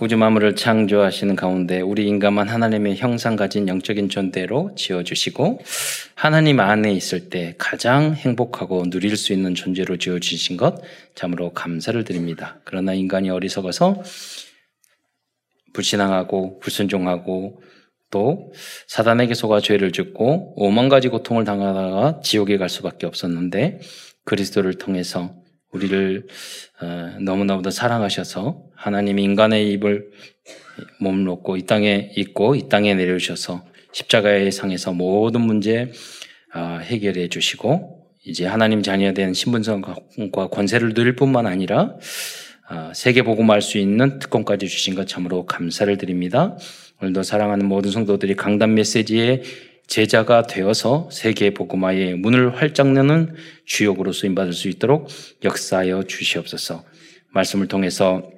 우주 만물을 창조하시는 가운데 우리 인간만 하나님의 형상 가진 영적인 존재로 지어주시고 하나님 안에 있을 때 가장 행복하고 누릴 수 있는 존재로 지어주신 것 참으로 감사를 드립니다. 그러나 인간이 어리석어서 불신앙하고 불순종하고 또 사단에게 속아 죄를 짓고 오만 가지 고통을 당하다가 지옥에 갈 수밖에 없었는데 그리스도를 통해서 우리를 어, 너무나도 사랑하셔서 하나님 인간의 입을 몸 놓고 이 땅에 있고 이 땅에 내려주셔서 십자가의 상에서 모든 문제 어, 해결해 주시고 이제 하나님 자녀 된 신분성과 권세를 누릴 뿐만 아니라 어, 세계 복음할 수 있는 특권까지 주신 것 참으로 감사를 드립니다. 오늘도 사랑하는 모든 성도들이 강단 메시지에 제자가 되어서 세계 복음화의 문을 활짝 여는 주역으로 쓰임 받을 수 있도록 역사하여 주시옵소서. 말씀을 통해서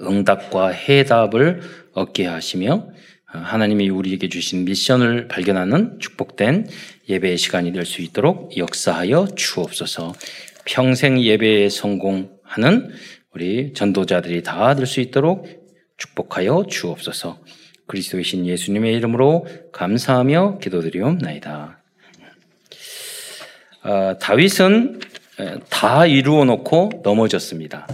응답과 해답을 얻게 하시며 하나님이 우리에게 주신 미션을 발견하는 축복된 예배의 시간이 될 수 있도록 역사하여 주옵소서. 평생 예배에 성공하는 우리 전도자들이 다 될 수 있도록 축복하여 주옵소서. 그리스도의 신 예수님의 이름으로 감사하며 기도드리옵나이다. 어, 다윗은 다 이루어 놓고 넘어졌습니다.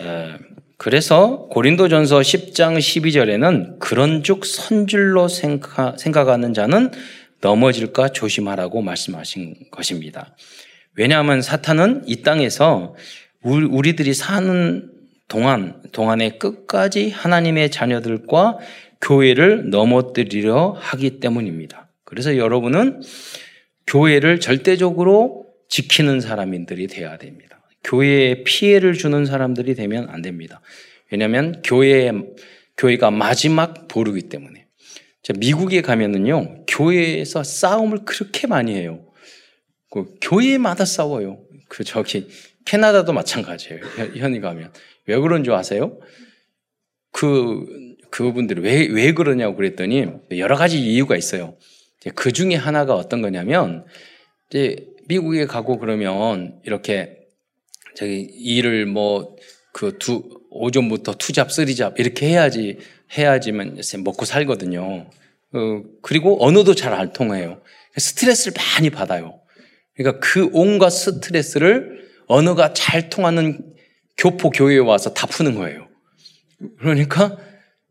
에, 그래서 고린도전서 10장 12절에는 그런즉 선줄로 생각, 생각하는 자는 넘어질까 조심하라고 말씀하신 것입니다. 왜냐하면 사탄은 이 땅에서 우리들이 사는 동안, 동안에 끝까지 하나님의 자녀들과 교회를 넘어뜨리려 하기 때문입니다. 그래서 여러분은 교회를 절대적으로 지키는 사람들이 돼야 됩니다. 교회에 피해를 주는 사람들이 되면 안 됩니다. 왜냐하면 교회 교회가 마지막 보루기 때문에. 미국에 가면은요, 교회에서 싸움을 그렇게 많이 해요. 그 교회마다 싸워요. 그 저기 캐나다도 마찬가지예요. 현이 가면 왜 그런 줄 아세요? 그 그분들이 왜, 왜 그러냐고 그랬더니 여러 가지 이유가 있어요. 그 중에 하나가 어떤 거냐면 이제 미국에 가고 그러면 이렇게 저기 일을 뭐 그 두 오전부터 투잡 쓰리잡 이렇게 해야지 해야지만 먹고 살거든요. 어, 그리고 언어도 잘 안 통해요. 스트레스를 많이 받아요. 그러니까 그 온갖 스트레스를 언어가 잘 통하는 교포 교회에 와서 다 푸는 거예요. 그러니까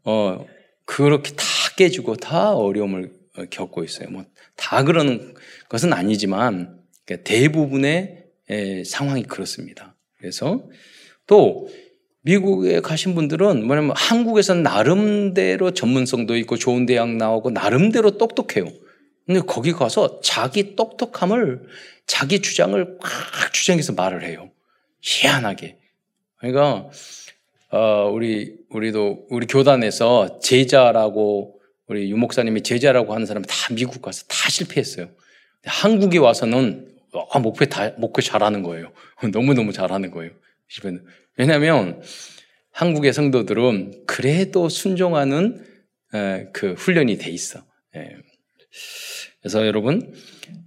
어 그렇게 다 깨지고 다 어려움을 겪고 있어요. 뭐 다 그러는 것은 아니지만 그러니까 대부분의 상황이 그렇습니다. 그래서 또 미국에 가신 분들은 뭐냐면 한국에서는 나름대로 전문성도 있고 좋은 대학 나오고 나름대로 똑똑해요. 근데 거기 가서 자기 똑똑함을 자기 주장을 꽉 주장해서 말을 해요. 희한하게. 그러니까 어, 우리 우리도 우리 교단에서 제자라고 우리 유 목사님이 제자라고 하는 사람이 다 미국 가서 다 실패했어요. 한국에 와서는 아, 목표 다 목표 잘하는 거예요. 너무 너무 잘하는 거예요. 왜냐하면 한국의 성도들은 그래도 순종하는 에, 그 훈련이 돼 있어. 예. 그래서 여러분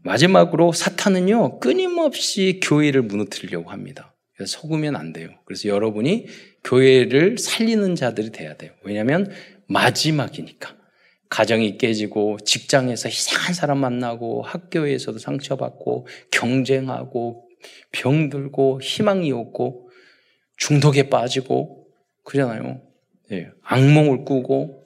마지막으로 사탄은요 끊임없이 교회를 무너뜨리려고 합니다. 그래서 속으면 안 돼요. 그래서 여러분이 교회를 살리는 자들이 돼야 돼요. 왜냐하면 마지막이니까. 가정이 깨지고 직장에서 이상한 사람 만나고 학교에서도 상처받고 경쟁하고 병들고 희망이 없고 중독에 빠지고 그러잖아요. 예, 악몽을 꾸고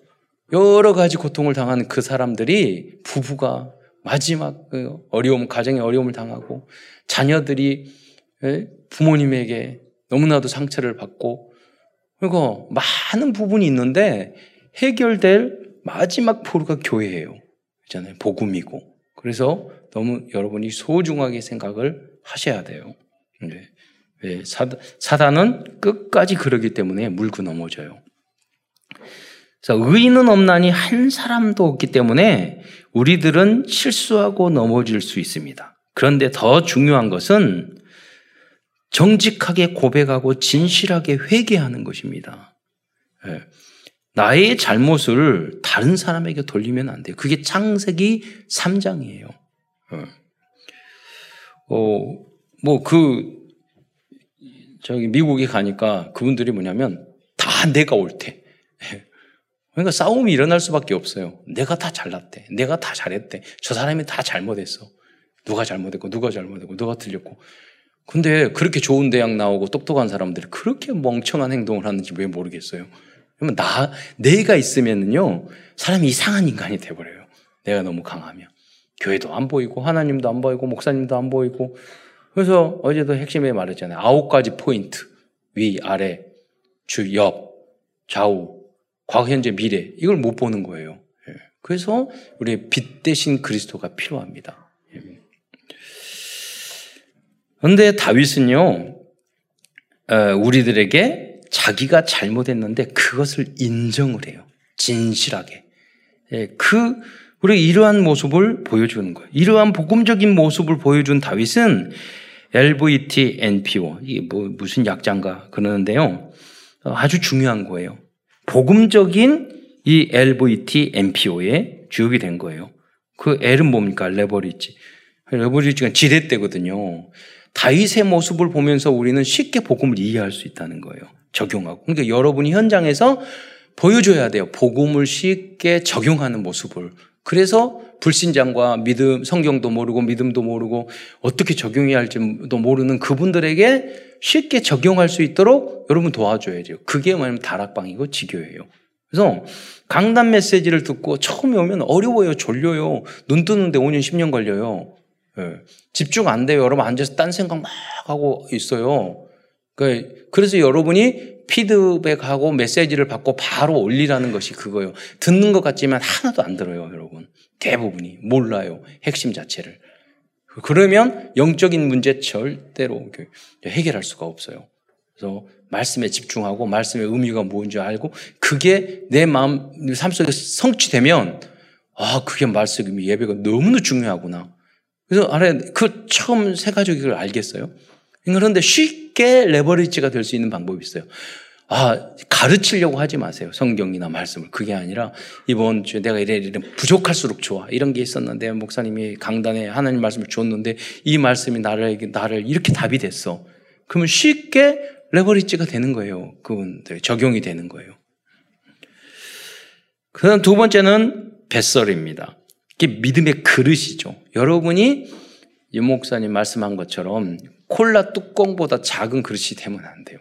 여러 가지 고통을 당하는 그 사람들이 부부가 마지막 그 어려움, 가정에 어려움을 당하고 자녀들이 예, 부모님에게 너무나도 상처를 받고 그리고 많은 부분이 있는데 해결될 마지막 포르가 교회예요. 있잖아요. 복음이고. 그래서 너무 여러분이 소중하게 생각을 하셔야 돼요. 네. 네. 사단은 끝까지 그러기 때문에 물고 넘어져요. 그래서 의인은 없나니 한 사람도 없기 때문에 우리들은 실수하고 넘어질 수 있습니다. 그런데 더 중요한 것은 정직하게 고백하고 진실하게 회개하는 것입니다. 네. 나의 잘못을 다른 사람에게 돌리면 안 돼요. 그게 창세기 3장이에요. 어, 뭐, 그, 저기, 미국에 가니까 그분들이 뭐냐면, 다 내가 옳대. 그러니까 싸움이 일어날 수밖에 없어요. 내가 다 잘났대. 내가 다 잘했대. 저 사람이 다 잘못했어. 누가 잘못했고, 누가 잘못했고, 누가 틀렸고. 근데 그렇게 좋은 대학 나오고 똑똑한 사람들이 그렇게 멍청한 행동을 하는지 왜 모르겠어요. 그러면 나, 내가 있으면은요, 사람이 이상한 인간이 돼버려요. 내가 너무 강하면. 교회도 안 보이고, 하나님도 안 보이고, 목사님도 안 보이고. 그래서 어제도 핵심에 말했잖아요. 아홉 가지 포인트. 위, 아래, 주, 옆, 좌우, 과거, 현재, 미래. 이걸 못 보는 거예요. 예. 그래서 우리 빛 대신 그리스도가 필요합니다. 그런데 예. 다윗은요, 어, 우리들에게 자기가 잘못했는데 그것을 인정을 해요. 진실하게. 예, 그, 우리 이러한 모습을 보여주는 거예요. 이러한 복음적인 모습을 보여준 다윗은 LVT NPO, 이게 뭐, 무슨 약자인가 그러는데요. 아주 중요한 거예요. 복음적인 이 LVT NPO의 주역이 된 거예요. 그 L은 뭡니까? 레버리지. 레버리지가 지렛대거든요. 다윗의 모습을 보면서 우리는 쉽게 복음을 이해할 수 있다는 거예요. 적용하고. 그러니까 여러분이 현장에서 보여줘야 돼요. 복음을 쉽게 적용하는 모습을. 그래서 불신장과 믿음, 성경도 모르고 믿음도 모르고 어떻게 적용해야 할지도 모르는 그분들에게 쉽게 적용할 수 있도록 여러분 도와줘야 돼요. 그게 뭐냐면 다락방이고 지교예요. 그래서 강단 메시지를 듣고 처음에 오면 어려워요. 졸려요. 눈 뜨는데 5년, 10년 걸려요. 네. 집중 안 돼요. 여러분 앉아서 딴 생각 막 하고 있어요. 그러니까 그래서 여러분이 피드백하고 메시지를 받고 바로 올리라는 것이 그거예요. 듣는 것 같지만 하나도 안 들어요, 여러분. 대부분이 몰라요. 핵심 자체를. 그러면 영적인 문제 절대로 해결할 수가 없어요. 그래서 말씀에 집중하고 말씀의 의미가 뭔지 알고 그게 내 마음, 삶 속에 성취되면 아, 그게 말씀의 예배가 너무나 중요하구나. 그래서 아래 그 처음 세 가지 를 알겠어요. 그런데 쉽게 레버리지가 될 수 있는 방법이 있어요. 아, 가르치려고 하지 마세요. 성경이나 말씀을. 그게 아니라 이번 주에 내가 이래 이래 부족할수록 좋아. 이런 게 있었는데 목사님이 강단에 하나님 말씀을 줬는데 이 말씀이 나를, 나를 이렇게 답이 됐어. 그러면 쉽게 레버리지가 되는 거예요. 그분들 적용이 되는 거예요. 그 다음 두 번째는 뱃설입니다. 이게 믿음의 그릇이죠. 여러분이 유 목사님 말씀한 것처럼 콜라 뚜껑보다 작은 그릇이 되면 안 돼요.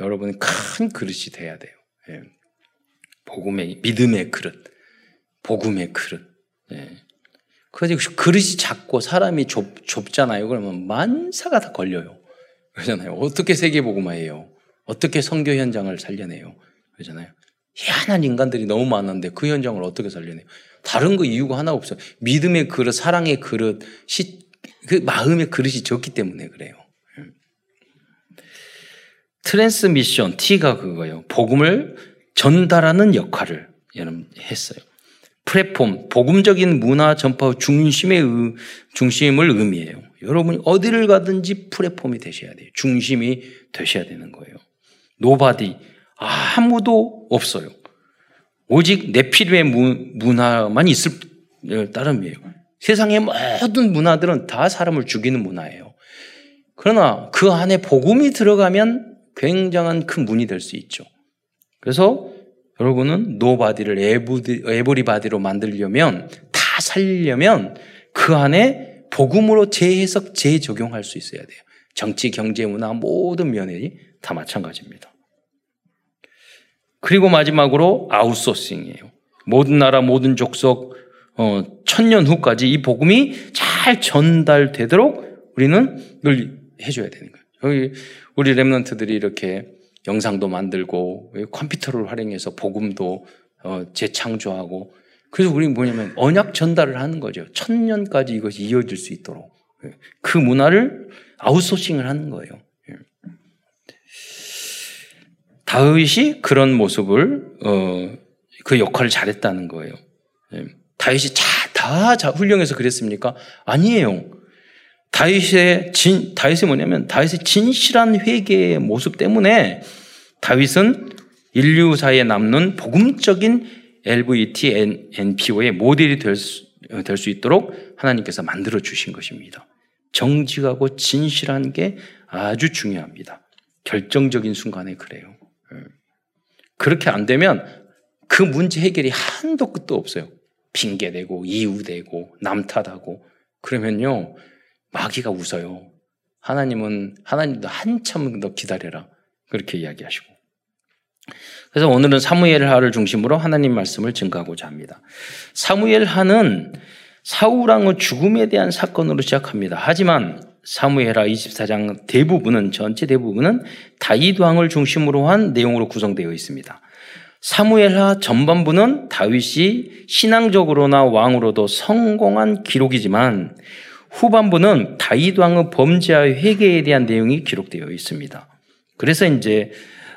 여러분은 큰 그릇이 돼야 돼요. 예. 복음의 믿음의 그릇, 복음의 그릇. 예. 그래서 그릇이 작고 사람이 좁, 좁잖아요. 그러면 만사가 다 걸려요. 그러잖아요. 어떻게 세계복음화해요? 어떻게 선교 현장을 살려내요? 그러잖아요. 희한한 인간들이 너무 많은데 그 현장을 어떻게 살려내요? 다른 거 이유가 하나 없어요. 믿음의 그릇, 사랑의 그릇, 시, 그 마음의 그릇이 적기 때문에 그래요. transmission, T가 그거예요. 복음을 전달하는 역할을 했어요. 플랫폼, 복음적인 문화 전파 중심의 의, 중심을 의미해요. 여러분이 어디를 가든지 플랫폼이 되셔야 돼요. 중심이 되셔야 되는 거예요. nobody, 아무도 없어요. 오직 네피림의 문화만 있을 따름이에요. 세상의 모든 문화들은 다 사람을 죽이는 문화예요. 그러나 그 안에 복음이 들어가면 굉장한 큰 문이 될 수 있죠. 그래서 여러분은 nobody를 everybody로 만들려면 다 살리려면 그 안에 복음으로 재해석, 재적용할 수 있어야 돼요. 정치, 경제, 문화 모든 면이 다 마찬가지입니다. 그리고 마지막으로 아웃소싱이에요. 모든 나라, 모든 족속, 어, 천년 후까지 이 복음이 잘 전달되도록 우리는 이걸 해줘야 되는 거예요. 여기 우리 remnant들이 이렇게 영상도 만들고 컴퓨터를 활용해서 복음도 어, 재창조하고 그래서 우리 뭐냐면 언약 전달을 하는 거죠. 천년까지 이것이 이어질 수 있도록 그 문화를 아웃소싱을 하는 거예요. 예. 다윗이 그런 모습을 어, 그 역할을 잘했다는 거예요. 예. 다윗이 다, 다 훌륭해서 그랬습니까? 아니에요. 다윗의 진, 다윗이 뭐냐면 다윗의 진실한 회개의 모습 때문에 다윗은 인류 사이에 남는 복음적인 LVT NPO의 모델이 될 수, 될수 있도록 하나님께서 만들어 주신 것입니다. 정직하고 진실한 게 아주 중요합니다. 결정적인 순간에 그래요. 예. 그렇게 안 되면 그그 문제 해결이 한도 끝도 없어요. 핑계대고 이유대고 남탓하고 그러면요 마귀가 웃어요. 하나님은 하나님도 한참 더 기다려라 그렇게 이야기하시고 그래서 오늘은 사무엘 하를 중심으로 하나님 말씀을 증가하고자 합니다. 사무엘 하는 사우랑의 죽음에 대한 사건으로 시작합니다. 하지만 사무엘하 24장 대부분은 전체 대부분은 다윗 왕을 중심으로 한 내용으로 구성되어 있습니다. 사무엘하 전반부는 다윗이 신앙적으로나 왕으로도 성공한 기록이지만 후반부는 다윗 왕의 범죄와 회개에 대한 내용이 기록되어 있습니다. 그래서 이제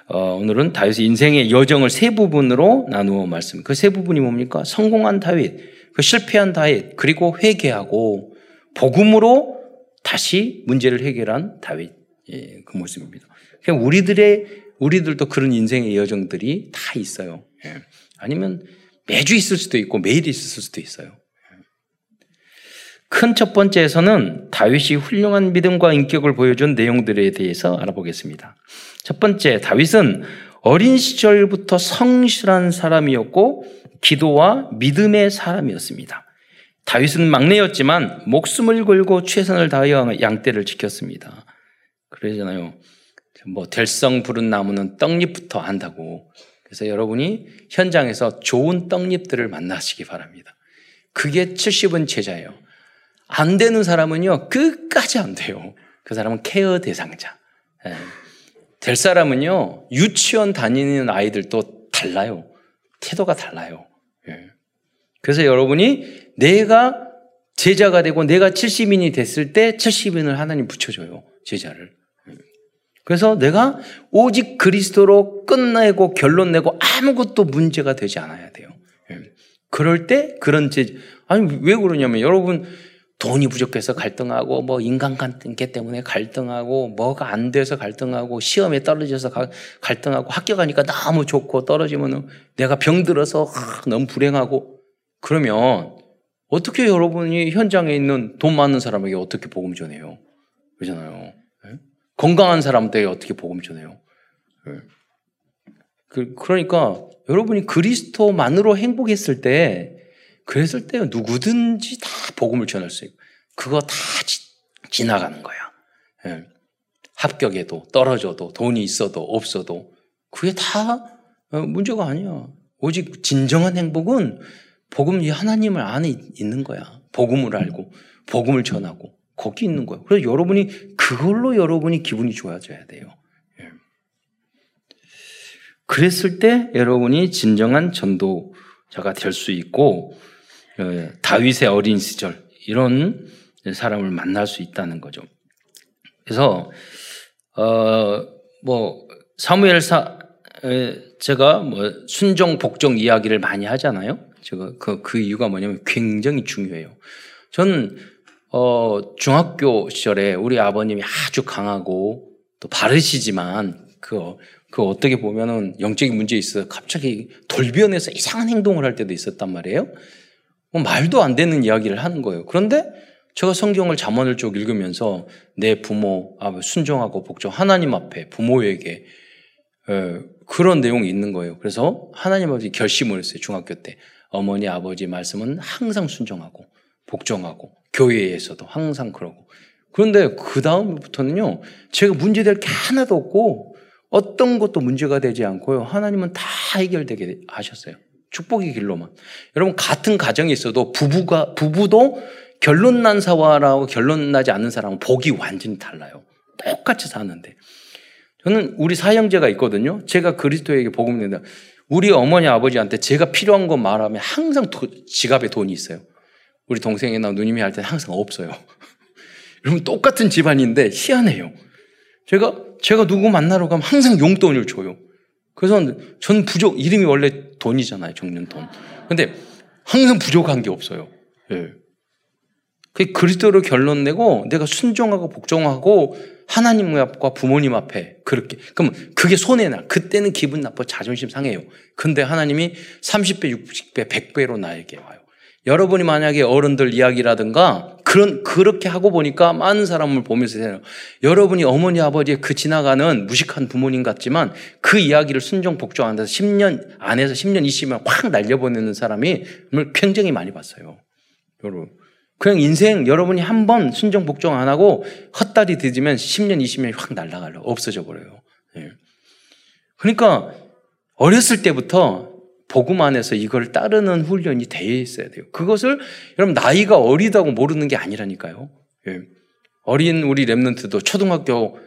어, 오늘은 다윗의 인생의 여정을 세 부분으로 나누어 말씀. 그 세 부분이 뭡니까? 성공한 다윗, 그 실패한 다윗, 그리고 회개하고 복음으로 다시 문제를 해결한 다윗 예, 그 모습입니다. 그냥 우리들의 우리들도 그런 인생의 여정들이 다 있어요. 예. 아니면 매주 있을 수도 있고 매일 있을 수도 있어요. 큰 첫 번째에서는 다윗이 훌륭한 믿음과 인격을 보여준 내용들에 대해서 알아보겠습니다. 첫 번째, 다윗은 어린 시절부터 성실한 사람이었고 기도와 믿음의 사람이었습니다. 다윗은 막내였지만 목숨을 걸고 최선을 다하여 양떼를 지켰습니다. 그러잖아요. 뭐 될성 부른 나무는 떡잎부터 한다고. 그래서 여러분이 현장에서 좋은 떡잎들을 만나시기 바랍니다. 그게 70은 제자예요. 안 되는 사람은요, 끝까지 안 돼요. 그 사람은 케어 대상자. 예. 될 사람은요, 유치원 다니는 아이들도 달라요. 태도가 달라요. 예. 그래서 여러분이 내가 제자가 되고 내가 70인이 됐을 때 70인을 하나님 붙여줘요. 제자를. 그래서 내가 오직 그리스도로 끝내고 결론 내고 아무것도 문제가 되지 않아야 돼요. 예. 그럴 때 그런 제 아니 왜 그러냐면 여러분 돈이 부족해서 갈등하고 뭐 인간관계 때문에 갈등하고 뭐가 안 돼서 갈등하고 시험에 떨어져서 갈등하고 합격하니까 너무 좋고 떨어지면 내가 병들어서 너무 불행하고 그러면 어떻게 여러분이 현장에 있는 돈 많은 사람에게 어떻게 복음 전해요? 그러잖아요. 네? 건강한 사람들에게 어떻게 복음 전해요? 네. 그, 그러니까 여러분이 그리스도만으로 행복했을 때, 그랬을 때 누구든지 다 복음을 전할 수 있고, 그거 다 지, 나가는 거야. 네. 합격해도 떨어져도 돈이 있어도 없어도 그게 다 어, 문제가 아니야. 오직 진정한 행복은 복음 이 하나님을 안에 있는 거야. 복음을 알고 복음을 전하고 거기 있는 거야. 그래서 여러분이 그걸로 여러분이 기분이 좋아져야 돼요. 예. 그랬을 때 여러분이 진정한 전도자가 될 수 있고 어, 다윗의 어린 시절 이런 사람을 만날 수 있다는 거죠. 그래서 어 뭐 사무엘사 제가 뭐 순종 복종 이야기를 많이 하잖아요. 제가 그, 그 이유가 뭐냐면 굉장히 중요해요. 저는 어, 중학교 시절에 우리 아버님이 아주 강하고 또 바르시지만 그, 그 어떻게 보면은 영적인 문제 있어 갑자기 돌변해서 이상한 행동을 할 때도 있었단 말이에요. 뭐 말도 안 되는 이야기를 하는 거예요. 그런데 제가 성경을 잠언을 쭉 읽으면서 내 부모 아, 순종하고 복종 하나님 앞에 부모에게 에, 그런 내용이 있는 거예요. 그래서 하나님 아버지 결심을 했어요. 중학교 때 어머니, 아버지 말씀은 항상 순종하고 복종하고 교회에서도 항상 그러고 그런데 그 다음부터는요 제가 문제될 게 하나도 없고 어떤 것도 문제가 되지 않고요 하나님은 다 해결되게 하셨어요 축복의 길로만 여러분 같은 가정에 있어도 부부가 부부도 결론 난 사람하고 결론 나지 않는 사람은 복이 완전히 달라요 똑같이 사는데 저는 우리 사형제가 있거든요 제가 그리스도에게 복음 낸다 우리 어머니 아버지한테 제가 필요한 거 말하면 항상 도, 지갑에 돈이 있어요. 우리 동생이나 누님이 할 때는 항상 없어요. 여러분 똑같은 집안인데 희한해요. 제가 제가 누구 만나러 가면 항상 용돈을 줘요. 그래서 전 부족 이름이 원래 돈이잖아요, 정년 돈. 근데 항상 부족한 게 없어요. 예. 그 그리스도로 결론 내고 내가 순종하고 복종하고 하나님 앞과 부모님 앞에 그렇게 그럼 그게 손해나 그때는 기분 나빠 자존심 상해요. 근데 하나님이 30배, 60배, 100배로 나에게 와요. 여러분이 만약에 어른들 이야기라든가 그 그런 그렇게 하고 보니까 많은 사람을 보면서 해요. 여러분이 어머니 아버지의 그 지나가는 무식한 부모님 같지만 그 이야기를 순종 복종한다서 10년 안에서 10년 20년 확 날려보내는 사람이 굉장히 많이 봤어요. 여러분. 그냥 인생 여러분이 한 번 순종 복종 안 하고 헛다리 뒤지면 10년 20년이 확 날아가려 없어져 버려요. 예. 그러니까 어렸을 때부터 복음 안에서 이걸 따르는 훈련이 되어 있어야 돼요. 그것을 여러분 나이가 어리다고 모르는 게 아니라니까요. 예. 어린 우리 랩런트도 초등학교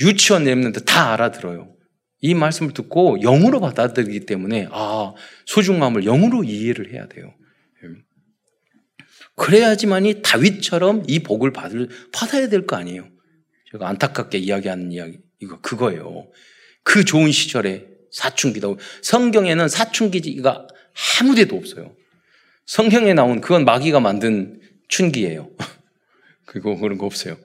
유치원 랩런트 다 알아들어요. 이 말씀을 듣고 영으로 받아들이기 때문에 아 소중함을 영으로 이해를 해야 돼요. 예. 그래야지만이 다윗처럼 이 복을 받을 받아야 될 거 아니에요. 제가 안타깝게 이야기하는 이야기 이거 그거예요. 그 좋은 시절에 사춘기다. 성경에는 사춘기가 아무데도 없어요. 성경에 나온 그건 마귀가 만든 춘기예요. 그리고 그런 거 없어요.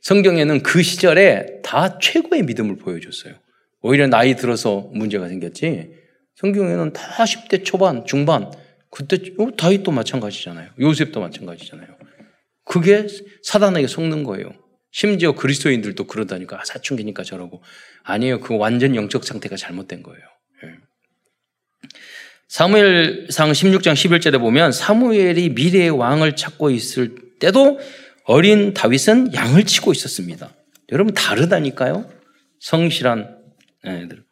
성경에는 그 시절에 다 최고의 믿음을 보여줬어요. 오히려 나이 들어서 문제가 생겼지. 성경에는 다 10대 초반, 중반, 그때 어, 다윗도 마찬가지잖아요. 요셉도 마찬가지잖아요. 그게 사단에게 속는 거예요. 심지어 그리스도인들도 그러다니까 아, 사춘기니까 저러고 아니에요. 그 완전 영적 상태가 잘못된 거예요. 예. 사무엘상 16장 11절에 보면 사무엘이 미래의 왕을 찾고 있을 때도 어린 다윗은 양을 치고 있었습니다. 여러분 다르다니까요. 성실한 애들.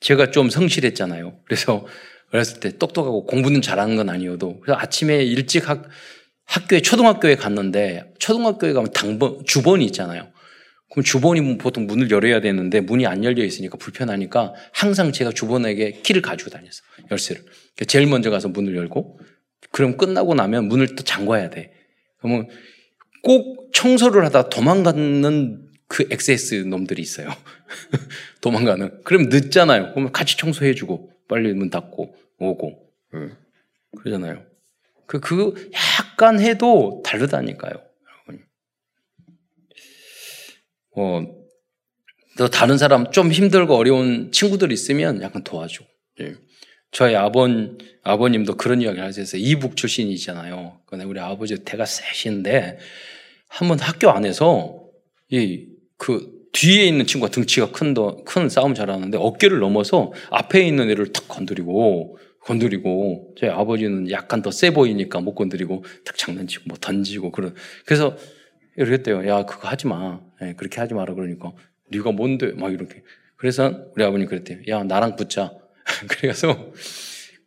제가 좀 성실했잖아요. 그래서 어렸을 때 똑똑하고 공부는 잘하는 건 아니어도 그래서 아침에 일찍 학, 학교에 초등학교에 갔는데 초등학교에 가면 당번 주번이 있잖아요. 그럼 주번이 보통 문을 열어야 되는데 문이 안 열려 있으니까 불편하니까 항상 제가 주번에게 키를 가지고 다녔어. 열쇠를. 그러니까 제일 먼저 가서 문을 열고 그럼 끝나고 나면 문을 또 잠궈야 돼. 그러면 꼭 청소를 하다 도망가는 그 XS 놈들이 있어요. 도망가는. 그럼 늦잖아요. 그러면 같이 청소해주고 빨리 문 닫고 오고. 응. 그러잖아요. 그, 그 약간 해도 다르다니까요. 어, 또 다른 사람 좀 힘들고 어려운 친구들 있으면 약간 도와줘. 예. 저희 아번, 아버님도 그런 이야기 하셨어요. 이북 출신이잖아요. 근데 우리 아버지 대가 세신데, 한번 학교 안에서, 이, 그, 뒤에 있는 친구가 등치가 큰, 더, 큰 싸움 잘하는데 어깨를 넘어서 앞에 있는 애를 탁 건드리고, 건드리고, 저희 아버지는 약간 더 세 보이니까 못 건드리고, 탁 장난치고, 뭐 던지고, 그런. 그래서 이랬대요. 야, 그거 하지 마. 네, 그렇게 하지 마라. 그러니까, 네가 뭔데? 막 이렇게. 그래서 우리 아버님 그랬대요. 야, 나랑 붙자. 그래서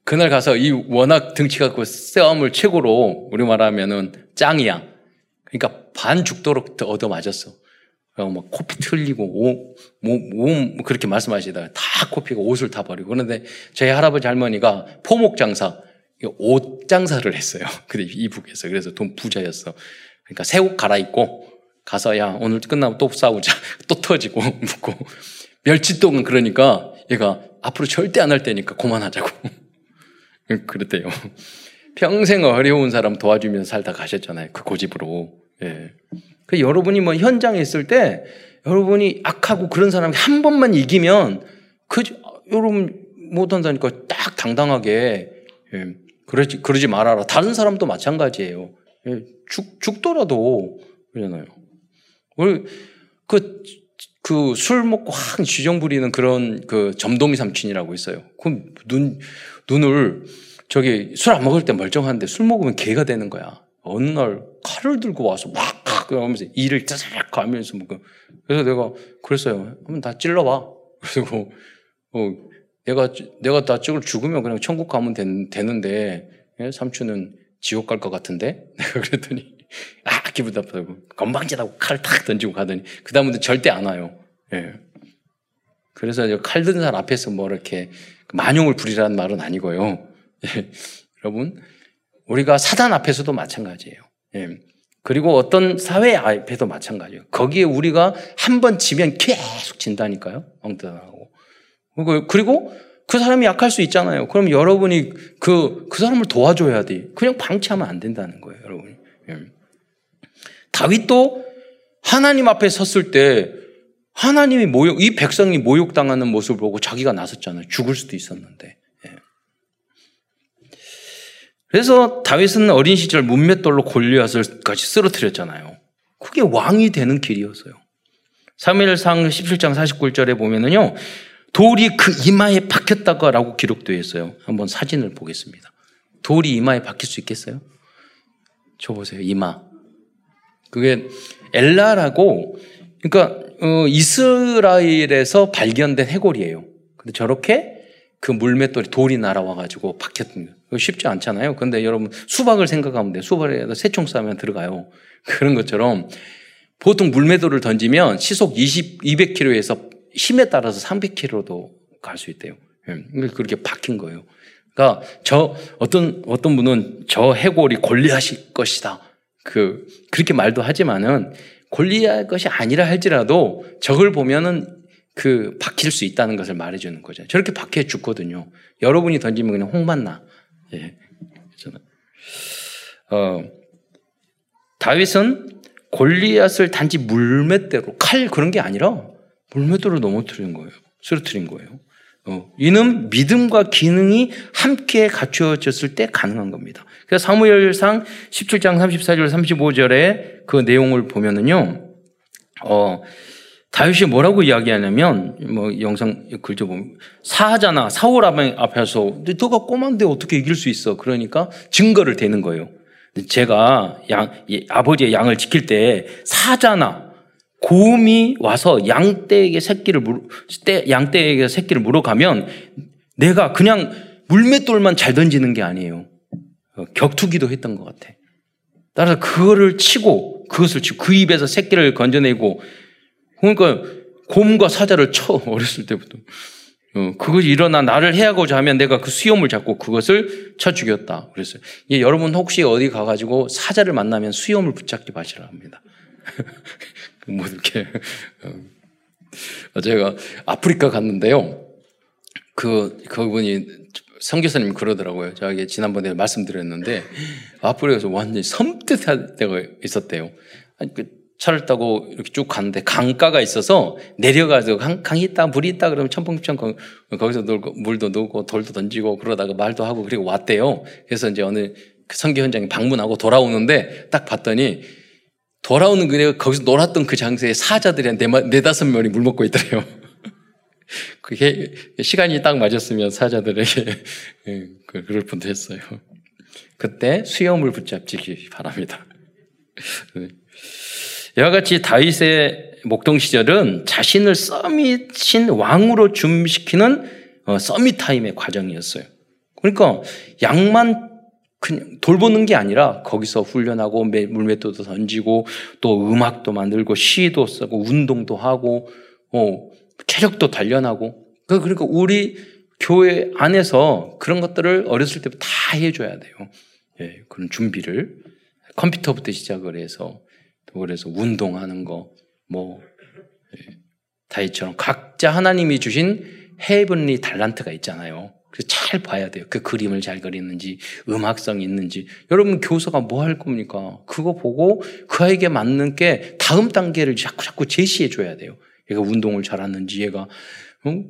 그날 가서 이 워낙 등치가 그 싸움을 최고로 우리 말하면은 짱이야. 그러니까 반 죽도록 얻어 맞았어. 막 코피 틀리고 옷, 몸, 몸 그렇게 말씀하시다가 다 코피가 옷을 다 버리고 그런데 저희 할아버지 할머니가 포목 장사, 옷 장사를 했어요. 근데 이북에서 그래서 돈 부자였어. 그러니까 새 옷 갈아입고 가서 야 오늘 끝나면 또 싸우자 또 터지고 묻고 멸치똥은 그러니까 얘가 앞으로 절대 안할 때니까 그만하자고 그랬대요. 평생 어려운 사람 도와주면서 살다 가셨잖아요. 그 고집으로. 예. 그 여러분이 뭐 현장에 있을 때 여러분이 악하고 그런 사람이 한 번만 이기면 그 여러분 못 한다니까 딱 당당하게 예. 그러지 그러지 말아라. 다른 사람도 마찬가지예요. 예. 죽 죽더라도 그러잖아요. 우리 그 그 술 먹고 확 쥐정 부리는 그런 그 점동이 삼촌이라고 있어요. 그럼 눈 눈을 저기 술 안 먹을 때 멀쩡한데 술 먹으면 개가 되는 거야. 어느 날 칼을 들고 와서 막 그러면서 이를 짜삭 가면서 뭐 그, 그래서 내가 그랬어요. 한번 다 찔러봐. 그리고 어, 내가 내가 다 찍을 죽으면 그냥 천국 가면 된, 되는데 예? 삼촌은 지옥 갈 것 같은데 내가 그랬더니 아 기분 나쁘다고 건방지다고 칼을 탁 던지고 가더니 그 다음부터 절대 안 와요. 예. 그래서 칼 든 사람 앞에서 뭐 이렇게 만용을 부리라는 말은 아니고요. 예. 여러분 우리가 사단 앞에서도 마찬가지예요. 예. 그리고 어떤 사회 앞에도 마찬가지예요. 거기에 우리가 한 번 지면 계속 진다니까요. 엉뚱하고. 그리고 그 사람이 약할 수 있잖아요. 그럼 여러분이 그, 그 사람을 도와줘야 돼. 그냥 방치하면 안 된다는 거예요, 여러분이. 예. 다윗도 하나님 앞에 섰을 때 하나님이 모욕, 이 백성이 모욕당하는 모습을 보고 자기가 나섰잖아요. 죽을 수도 있었는데. 그래서 다윗은 어린 시절 문맷돌로 골리앗을까지 쓰러뜨렸잖아요. 그게 왕이 되는 길이었어요. 3일상 17장 49절에 보면은요, 돌이 그 이마에 박혔다고 기록되어 있어요. 한번 사진을 보겠습니다. 돌이 이마에 박힐 수 있겠어요? 저 보세요, 이마. 그게 엘라라고, 그러니까, 어, 이스라엘에서 발견된 해골이에요. 근데 저렇게 그 물맷돌이 돌이 날아와가지고 박혔던 거. 쉽지 않잖아요. 근데 여러분, 수박을 생각하면 돼요. 수박에다 새총 쏴면 들어가요. 그런 것처럼 보통 물매도를 던지면 시속 20, 200km에서 힘에 따라서 300km도 갈 수 있대요. 예, 그렇게 박힌 거예요. 그러니까 저 어떤 어떤 분은 저 해골이 골리앗일 것이다. 그 그렇게 말도 하지만은 골리앗 것이 아니라 할지라도 저걸 보면은 그 박힐 수 있다는 것을 말해주는 거죠. 저렇게 박혀 죽거든요. 여러분이 던지면 그냥 홍만 나. 예. 어, 다윗은 골리앗을 단지 물맷대로 칼 그런 게 아니라 물맷대로 넘어뜨린 거예요. 쓰러뜨린 거예요. 어, 이는 믿음과 기능이 함께 갖추어졌을 때 가능한 겁니다. 그래서 사무엘상 17장 34절 35절에 그 내용을 보면은요. 어, 다윗이 뭐라고 이야기하냐면 뭐 영상 글좀 보면 사하잖아 사울 앞에서 너가 꼬만데 어떻게 이길 수 있어 그러니까 증거를 대는 거예요. 제가 양, 아버지의 양을 지킬 때 사자나 곰이 와서 양떼에게 새끼를 물어, 양떼에게 새끼를 물어가면 내가 그냥 물맷돌만 잘 던지는 게 아니에요. 어, 격투기도 했던 것 같아. 따라서 그거를 치고 그것을 치고 그 입에서 새끼를 건져내고 그러니까 곰과 사자를 쳐 어렸을 때부터 어, 그것이 일어나 나를 해하고자 하면 내가 그 수염을 잡고 그것을 쳐 죽였다. 그랬어요. 예, 여러분 혹시 어디 가가지고 사자를 만나면 수염을 붙잡기 마시라 합니다. 뭐 이렇게 어, 제가 아프리카 갔는데요. 그 그분이 성교사님 그러더라고요. 저기 지난번에 말씀드렸는데 아프리카에서 완전히 섬뜩할 때가 있었대요. 아니, 그 차를 타고 이렇게 쭉 갔는데 강가가 있어서 내려가서 강, 강이 있다, 물이 있다 그러면 첨벙첨 거기서 놀고, 물도 넣고 돌도 던지고 그러다가 말도 하고 그리고 왔대요. 그래서 이제 어느 그 선교 현장에 방문하고 돌아오는데 딱 봤더니 돌아오는 그래 거기서 놀았던 그 장소에 사자들이 한 네, 네다섯 명이 물 먹고 있더래요. 그게 시간이 딱 맞았으면 사자들에게 예, 그, 그럴 뻔도 했어요. 그때 수염을 붙잡기 바랍니다. 네. 이와 같이 다윗의 목동 시절은 자신을 서밋신 왕으로 준비시키는 어, 서밋 타임의 과정이었어요. 그러니까 양만 그냥 돌보는 게 아니라 거기서 훈련하고 물맷도도 던지고 또 음악도 만들고 시도 쓰고 운동도 하고 어, 체력도 단련하고 그, 그러니까 우리 교회 안에서 그런 것들을 어렸을 때부터 다 해줘야 돼요. 예, 그런 준비를 컴퓨터부터 시작을 해서 그래서 운동하는 거, 뭐, 예, 다이처럼 각자 하나님이 주신 헤븐리 달란트가 있잖아요. 그래서 잘 봐야 돼요. 그 그림을 잘 그리는지, 음악성이 있는지. 여러분, 교사가 뭐 할 겁니까? 그거 보고 그 아이에게 맞는 게 다음 단계를 자꾸 자꾸 제시해 줘야 돼요. 얘가 운동을 잘하는지, 얘가, 어?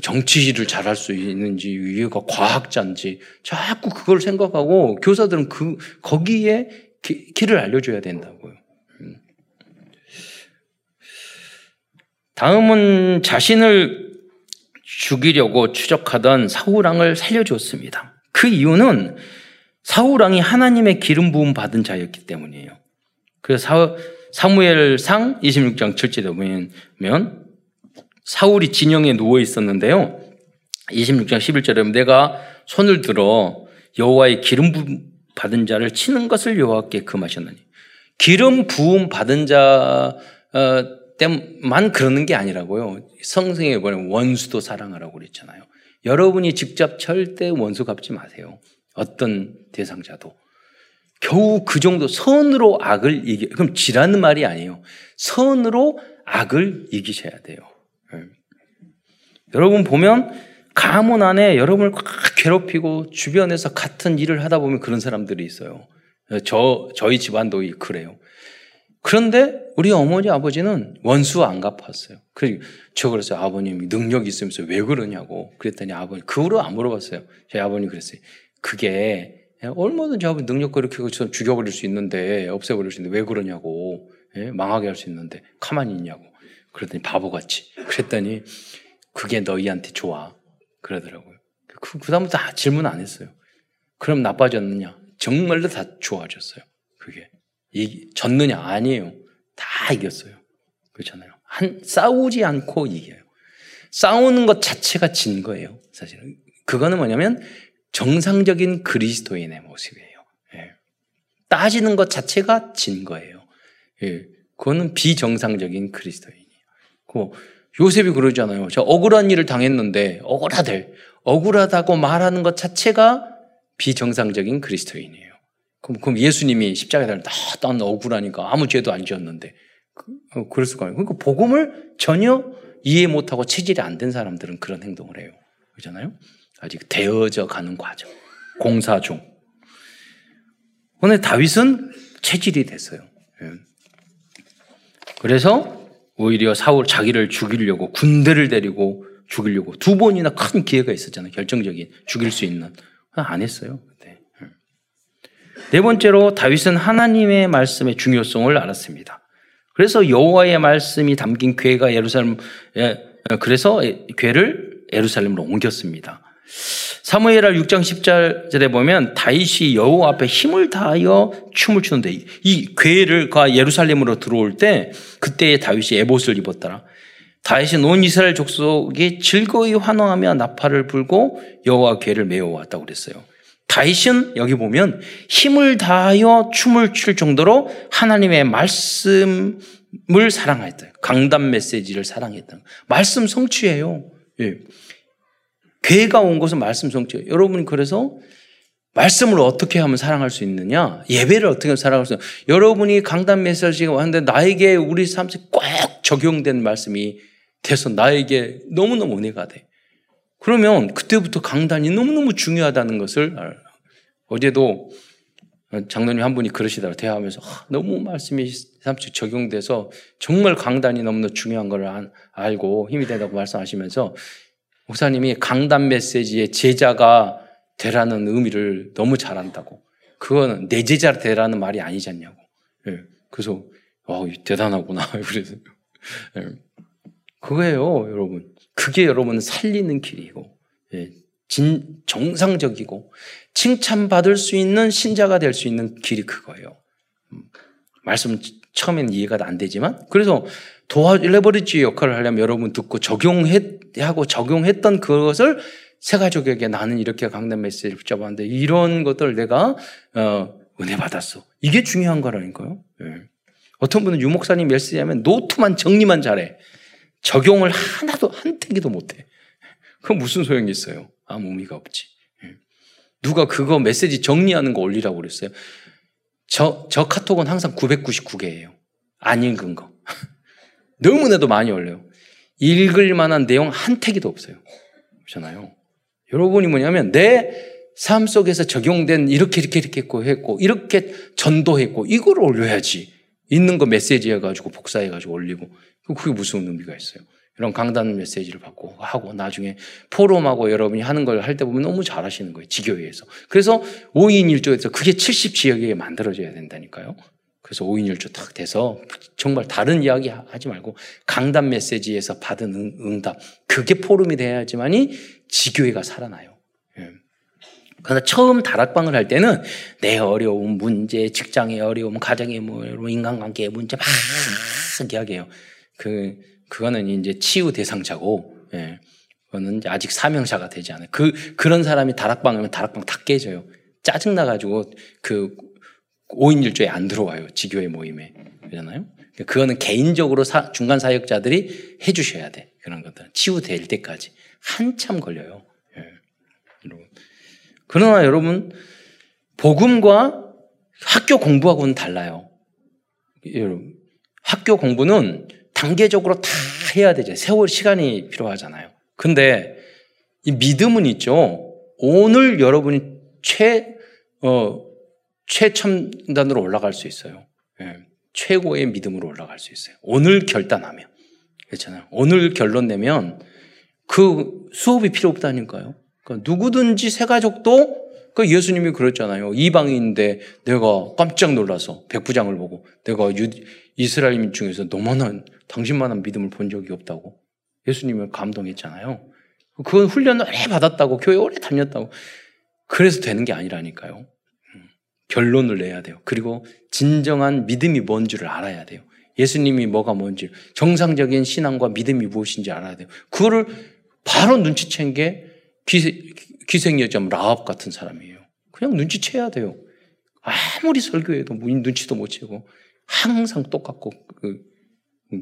정치를 잘할 수 있는지, 얘가 과학자인지, 자꾸 그걸 생각하고 교사들은 그, 거기에 기, 길을 알려줘야 된다고요. 다음은 자신을 죽이려고 추적하던 사우랑을 살려주었습니다. 그 이유는 사우랑이 하나님의 기름 부음 받은 자였기 때문이에요. 그래서 사 무엘상 26장 7절에 보면 사울이 진영에 누워 있었는데요. 26장 11절에 내가 손을 들어 여호와의 기름 부음 받은 자를 치는 것을 여호와께 금하셨나니 기름 부음 받은 자 어, 때만 그러는 게 아니라고요. 성경에 보면 원수도 사랑하라고 그랬잖아요. 여러분이 직접 절대 원수 갚지 마세요. 어떤 대상자도. 겨우 그 정도 선으로 악을 이기, 그럼 지라는 말이 아니에요. 선으로 악을 이기셔야 돼요. 네. 여러분 보면 가문 안에 여러분을 꽉 괴롭히고 주변에서 같은 일을 하다 보면 그런 사람들이 있어요. 저, 저희 집안도 그래요. 그런데 우리 어머니 아버지는 원수 안 갚았어요. 그저 그랬어요. 아버님이 능력 있으면서 왜 그러냐고. 그랬더니 아버님, 그 후로 안 물어봤어요. 저희 아버님 그랬어요. 그게 예, 얼마든지 하면 능력과 이렇게 죽여버릴 수 있는데, 없애버릴 수 있는데, 왜 그러냐고. 예? 망하게 할 수 있는데, 가만히 있냐고. 그랬더니 바보같이. 그랬더니, 그게 너희한테 좋아. 그러더라고요. 그, 그 다음부터 질문 안 했어요. 그럼 나빠졌느냐? 정말로 다 좋아졌어요. 이, 졌느냐? 아니에요. 다 이겼어요. 그렇잖아요. 한, 싸우지 않고 이겨요. 싸우는 것 자체가 진 거예요. 사실은. 그거는 뭐냐면 정상적인 그리스도인의 모습이에요. 예. 따지는 것 자체가 진 거예요. 예. 그거는 비정상적인 그리스도인이에요. 그 요셉이 그러잖아요. 저 억울한 일을 당했는데 억울하대. 억울하다고 말하는 것 자체가 비정상적인 그리스도인이에요. 그럼, 그럼 예수님이 십자가에 달려, 아, 난 억울하니까 아무 죄도 안 지었는데. 그, 어, 그럴 수가 없어요. 그러니까 복음을 전혀 이해 못하고 체질이 안 된 사람들은 그런 행동을 해요. 그렇잖아요? 아직 되어져 가는 과정. 공사 중. 오늘 다윗은 체질이 됐어요. 예. 그래서 오히려 사울 자기를 죽이려고 군대를 데리고 죽이려고 두 번이나 큰 기회가 있었잖아요. 결정적인 죽일 수 있는 안 했어요. 예. 네 번째로 다윗은 하나님의 말씀의 중요성을 알았습니다. 그래서 여호와의 말씀이 담긴 괴가 예루살렘 그래서 괴를 예루살렘으로 옮겼습니다. 사무엘하 6장 10절에 보면 다윗이 여호와 앞에 힘을 다하여 춤을 추는데 이 괴를 가 예루살렘으로 들어올 때 그때 다윗이 에봇을 입었더라. 다윗이 온 이스라엘 족속이 즐거이 환호하며 나팔을 불고 여호와 괴를 메어 왔다고 그랬어요. 다윗은 여기 보면 힘을 다하여 춤을 출 정도로 하나님의 말씀을 사랑했다. 강단 메시지를 사랑했다. 말씀 성취예요. 예. 괴가 온 것은 말씀 성취예요. 여러분 그래서 말씀을 어떻게 하면 사랑할 수 있느냐? 예배를 어떻게 하면 사랑할 수 있느냐? 여러분이 강단 메시지가 왔는데 나에게 우리 삶에 꼭 적용된 말씀이 돼서 나에게 너무너무 은혜가 돼. 그러면 그때부터 강단이 너무너무 중요하다는 것을 어제도 장로님 한 분이 그러시더라고요. 대화하면서 아, 너무 말씀이 삼치 적용돼서 정말 강단이 너무나 중요한 걸 알고 힘이 된다고 말씀하시면서 목사님이 강단 메시지의 제자가 되라는 의미를 너무 잘한다고. 그거는 내 제자 되라는 말이 아니지 않냐고. 예. 그래서 와 대단하구나. 그래서 예. 그거예요, 여러분. 그게 여러분 살리는 길이고, 예, 진, 정상적이고, 칭찬받을 수 있는 신자가 될 수 있는 길이 그거예요. 음, 말씀 처음에는 이해가 안 되지만, 그래서 도와, 레버리지 역할을 하려면 여러분 듣고 적용하고 적용했던 그것을 새 가족에게 나는 이렇게 강단 메시지를 붙잡았는데 이런 것들 내가, 어, 은혜 받았어. 이게 중요한 거라니까요. 예. 어떤 분은 유목사님 메시지 하면 노트만 정리만 잘해. 적용을 하나도 한 탱기도 못해. 그건 무슨 소용이 있어요? 아무 의미가 없지. 예. 누가 그거 메시지 정리하는 거 올리라고 그랬어요. 저, 저 카톡은 항상 999개예요. 안 읽은 거. 너무나도 많이 올려요. 읽을 만한 내용 한 태기도 없어요. 그렇잖아요. 여러분이 뭐냐면 내 삶 속에서 적용된 이렇게 이렇게 이렇게 했고 했고 이렇게 전도했고 이걸 올려야지. 있는 거 메시지 해가지고 복사해가지고 올리고 그게 무슨 의미가 있어요? 이런 강단 메시지를 받고 하고 나중에 포럼하고 여러분이 하는 걸 할 때 보면 너무 잘하시는 거예요. 지교회에서. 그래서 5인 1조에서 그게 70지역에 만들어져야 된다니까요. 그래서 5인 1조 딱 돼서 정말 다른 이야기 하지 말고 강단 메시지에서 받은 응답 그게 포럼이 돼야지만이 지교회가 살아나요. 예. 그러나 처음 다락방을 할 때는 내 어려움, 문제, 직장의 어려움, 가정의 뭐 인간관계의 문제 막 이야기해요. 그, 그거는 이제 치유 대상자고, 예. 그거는 아직 사명자가 되지 않아요. 그, 그런 사람이 다락방 하면 다락방 다 깨져요. 짜증 나 가지고 그 5인 1조에 안 들어와요. 지교회 모임에. 그러잖아요. 그거는 개인적으로 사, 중간 사역자들이 해 주셔야 돼. 그런 것들은. 치유될 때까지. 한참 걸려요. 예. 여러분. 그러나 여러분, 복음과 학교 공부하고는 달라요. 여러분, 학교 공부는 단계적으로 다 해야 되죠. 세월 시간이 필요하잖아요. 근데 이 믿음은 있죠. 오늘 여러분이 최, 어, 최첨단으로 올라갈 수 있어요. 예, 최고의 믿음으로 올라갈 수 있어요. 오늘 결단하면. 그렇잖아요. 오늘 결론 내면 그 수업이 필요 없다니까요. 그러니까 누구든지 새 가족도 그 예수님이 그랬잖아요. 이방인인데 내가 깜짝 놀라서 백부장을 보고 내가 유, 이스라엘민 중에서 너만한 당신만한 믿음을 본 적이 없다고 예수님을 감동했잖아요. 그건 훈련을 오래 받았다고 교회 오래 다녔다고 그래서 되는 게 아니라니까요. 음, 결론을 내야 돼요. 그리고 진정한 믿음이 뭔지를 알아야 돼요. 예수님이 뭐가 뭔지 정상적인 신앙과 믿음이 무엇인지 알아야 돼요. 그거를 바로 눈치챈 게 기생여자 라합 같은 사람이에요. 그냥 눈치채야 돼요. 아무리 설교해도 눈치도 못 채고 항상 똑같고 그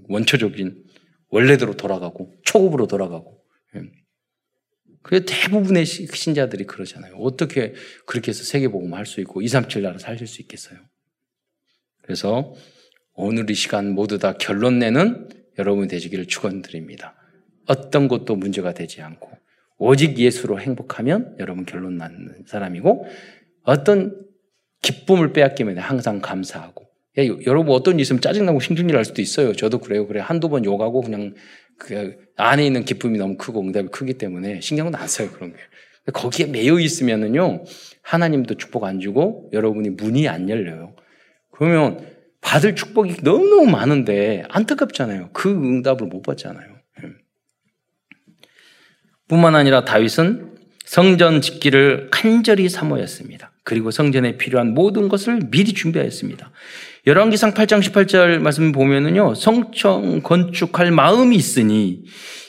원초적인 원래대로 돌아가고 초급으로 돌아가고 예. 그 대부분의 신자들이 그러잖아요. 어떻게 그렇게 해서 세계복음 할 수 있고 2, 3, 7 나라 살실 수 있겠어요? 그래서 오늘 이 시간 모두 다 결론 내는 여러분 되시기를 축원드립니다. 어떤 것도 문제가 되지 않고 오직 예수로 행복하면 여러분 결론 나는 사람이고 어떤 기쁨을 빼앗기면 항상 감사하고 야, 여러분 어떤 일 있으면 짜증나고 신중질 할 수도 있어요. 저도 그래요. 그래 한두 번 욕하고 그냥 그 안에 있는 기쁨이 너무 크고 응답이 크기 때문에 신경은 안 써요. 그런 게. 거기에 매여 있으면은요 하나님도 축복 안 주고 여러분이 문이 안 열려요. 그러면 받을 축복이 너무너무 많은데 안타깝잖아요. 그 응답을 못 받잖아요. 예. 뿐만 아니라 다윗은 성전 짓기를 간절히 사모했습니다. 그리고 성전에 필요한 모든 것을 미리 준비하였습니다. 열왕기상 8장 18절 말씀 보면은요. 성청 건축할 마음이 있으니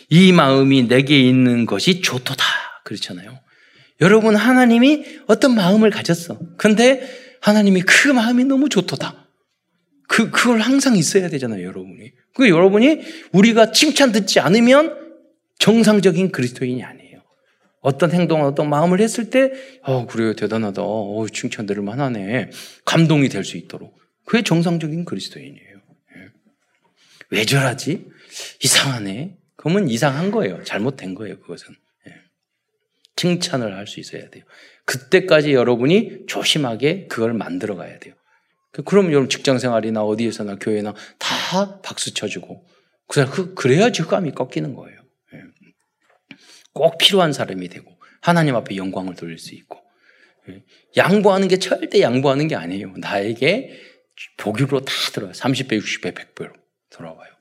이 마음이 내게 있는 것이 좋도다. 그렇잖아요. 여러분 하나님이 어떤 마음을 가졌어. 근데 하나님이 그 마음이 너무 좋도다. 그, 그걸 항상 있어야 되잖아요, 여러분이. 그 여러분이 우리가 칭찬 듣지 않으면 정상적인 그리스도인이 아니에요. 어떤 행동, 어떤 마음을 했을 때, 어, 그래요, 대단하다. 어, 칭찬 들을 만하네. 감동이 될 수 있도록. 그게 정상적인 그리스도인이에요. 예. 왜 저러지? 이상하네. 그러면 이상한 거예요. 잘못된 거예요, 그것은. 예. 칭찬을 할 수 있어야 돼요. 그때까지 여러분이 조심하게 그걸 만들어 가야 돼요. 그럼 여러분 직장 생활이나 어디에서나 교회나 다 박수 쳐주고 그 그래야지 흑감이 꺾이는 거예요. 예. 꼭 필요한 사람이 되고 하나님 앞에 영광을 돌릴 수 있고 예. 양보하는 게 절대 양보하는 게 아니에요. 나에게 복유로 다 들어와요. 30배, 60배, 100배로 돌아와요.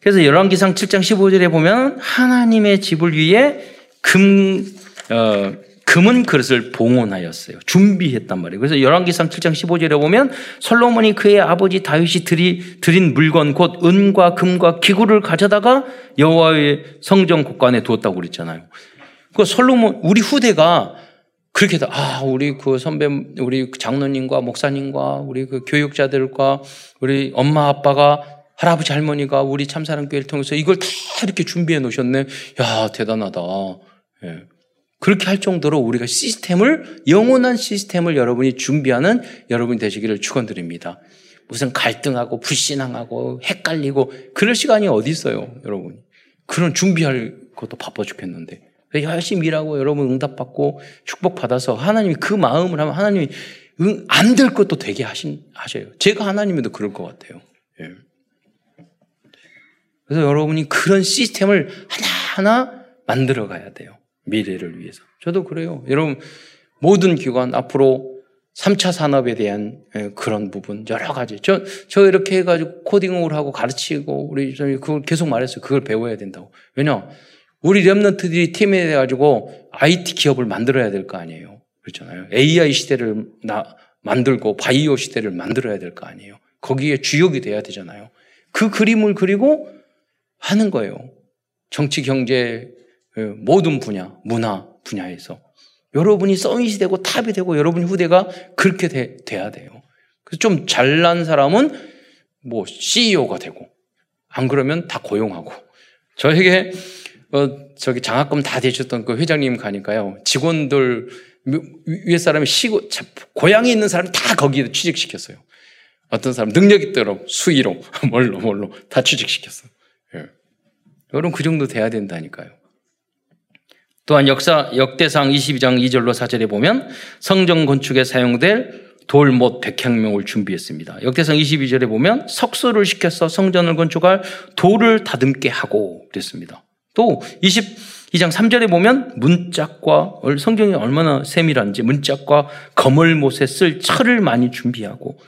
그래서 열왕기상 7장 15절에 보면 하나님의 집을 위해 금 어, 금은 그릇을 봉헌하였어요. 준비했단 말이에요. 그래서 열왕기상 7장 15절에 보면 솔로몬이 그의 아버지 다윗이 드리, 드린 물건 곧 은과 금과 기구를 가져다가 여호와의 성전 곳간에 두었다고 그랬잖아요. 그 솔로몬 우리 후대가 그렇게 아 우리 그 선배 우리 장로님과 목사님과 우리 그 교육자들과 우리 엄마 아빠가 할아버지 할머니가 우리 참사랑 교회를 통해서 이걸 다 이렇게 준비해 놓으셨네. 야 대단하다. 예. 그렇게 할 정도로 우리가 시스템을 영원한 시스템을 여러분이 준비하는 여러분이 되시기를 축원드립니다. 무슨 갈등하고 불신앙하고 헷갈리고 그럴 시간이 어디 있어요, 여러분? 그런 준비할 것도 바빠 죽겠는데 열심히 일하고 여러분 응답받고 축복받아서 하나님이 그 마음을 하면 하나님이 응, 안 될 것도 되게 하신, 하셔요. 제가 하나님에도 그럴 것 같아요. 예. 그래서 여러분이 그런 시스템을 하나하나 만들어 가야 돼요. 미래를 위해서. 저도 그래요. 여러분, 모든 기관 앞으로 3차 산업에 대한 예, 그런 부분, 여러 가지. 저, 저 이렇게 해가지고 코딩을 하고 가르치고, 우리 그걸 계속 말했어요. 그걸 배워야 된다고. 왜냐? 우리 랩런트들이 팀에 돼가지고 IT 기업을 만들어야 될 거 아니에요. 그렇잖아요. AI 시대를 나, 만들고 바이오 시대를 만들어야 될 거 아니에요. 거기에 주역이 돼야 되잖아요. 그 그림을 그리고 하는 거예요. 정치, 경제, 예, 모든 분야, 문화 분야에서 여러분이 서밋이 되고 탑이 되고 여러분 후대가 그렇게 돼, 돼야 돼요. 그래서 좀 잘난 사람은 뭐 CEO가 되고 안 그러면 다 고용하고 저에게 어, 저기 장학금 다 되셨던 그 회장님 가니까요 직원들 위에 사람이 시고 고향에 있는 사람 다 거기에 취직시켰어요. 어떤 사람 능력 있도록 수의로 뭘로 뭘로 다 취직시켰어. 예. 여러분 그 정도 돼야 된다니까요. 또한 역사 역대상 22장 2절로 4절에 보면 성전 건축에 사용될 돌못 100향명을 준비했습니다. 역대상 22절에 보면 석수를 시켜서 성전을 건축할 돌을 다듬게 하고 그랬습니다. 또 20, 2장 3절에 보면 문짝과 성경이 얼마나 세밀한지 문짝과 거물못에 쓸 철을 많이 준비하고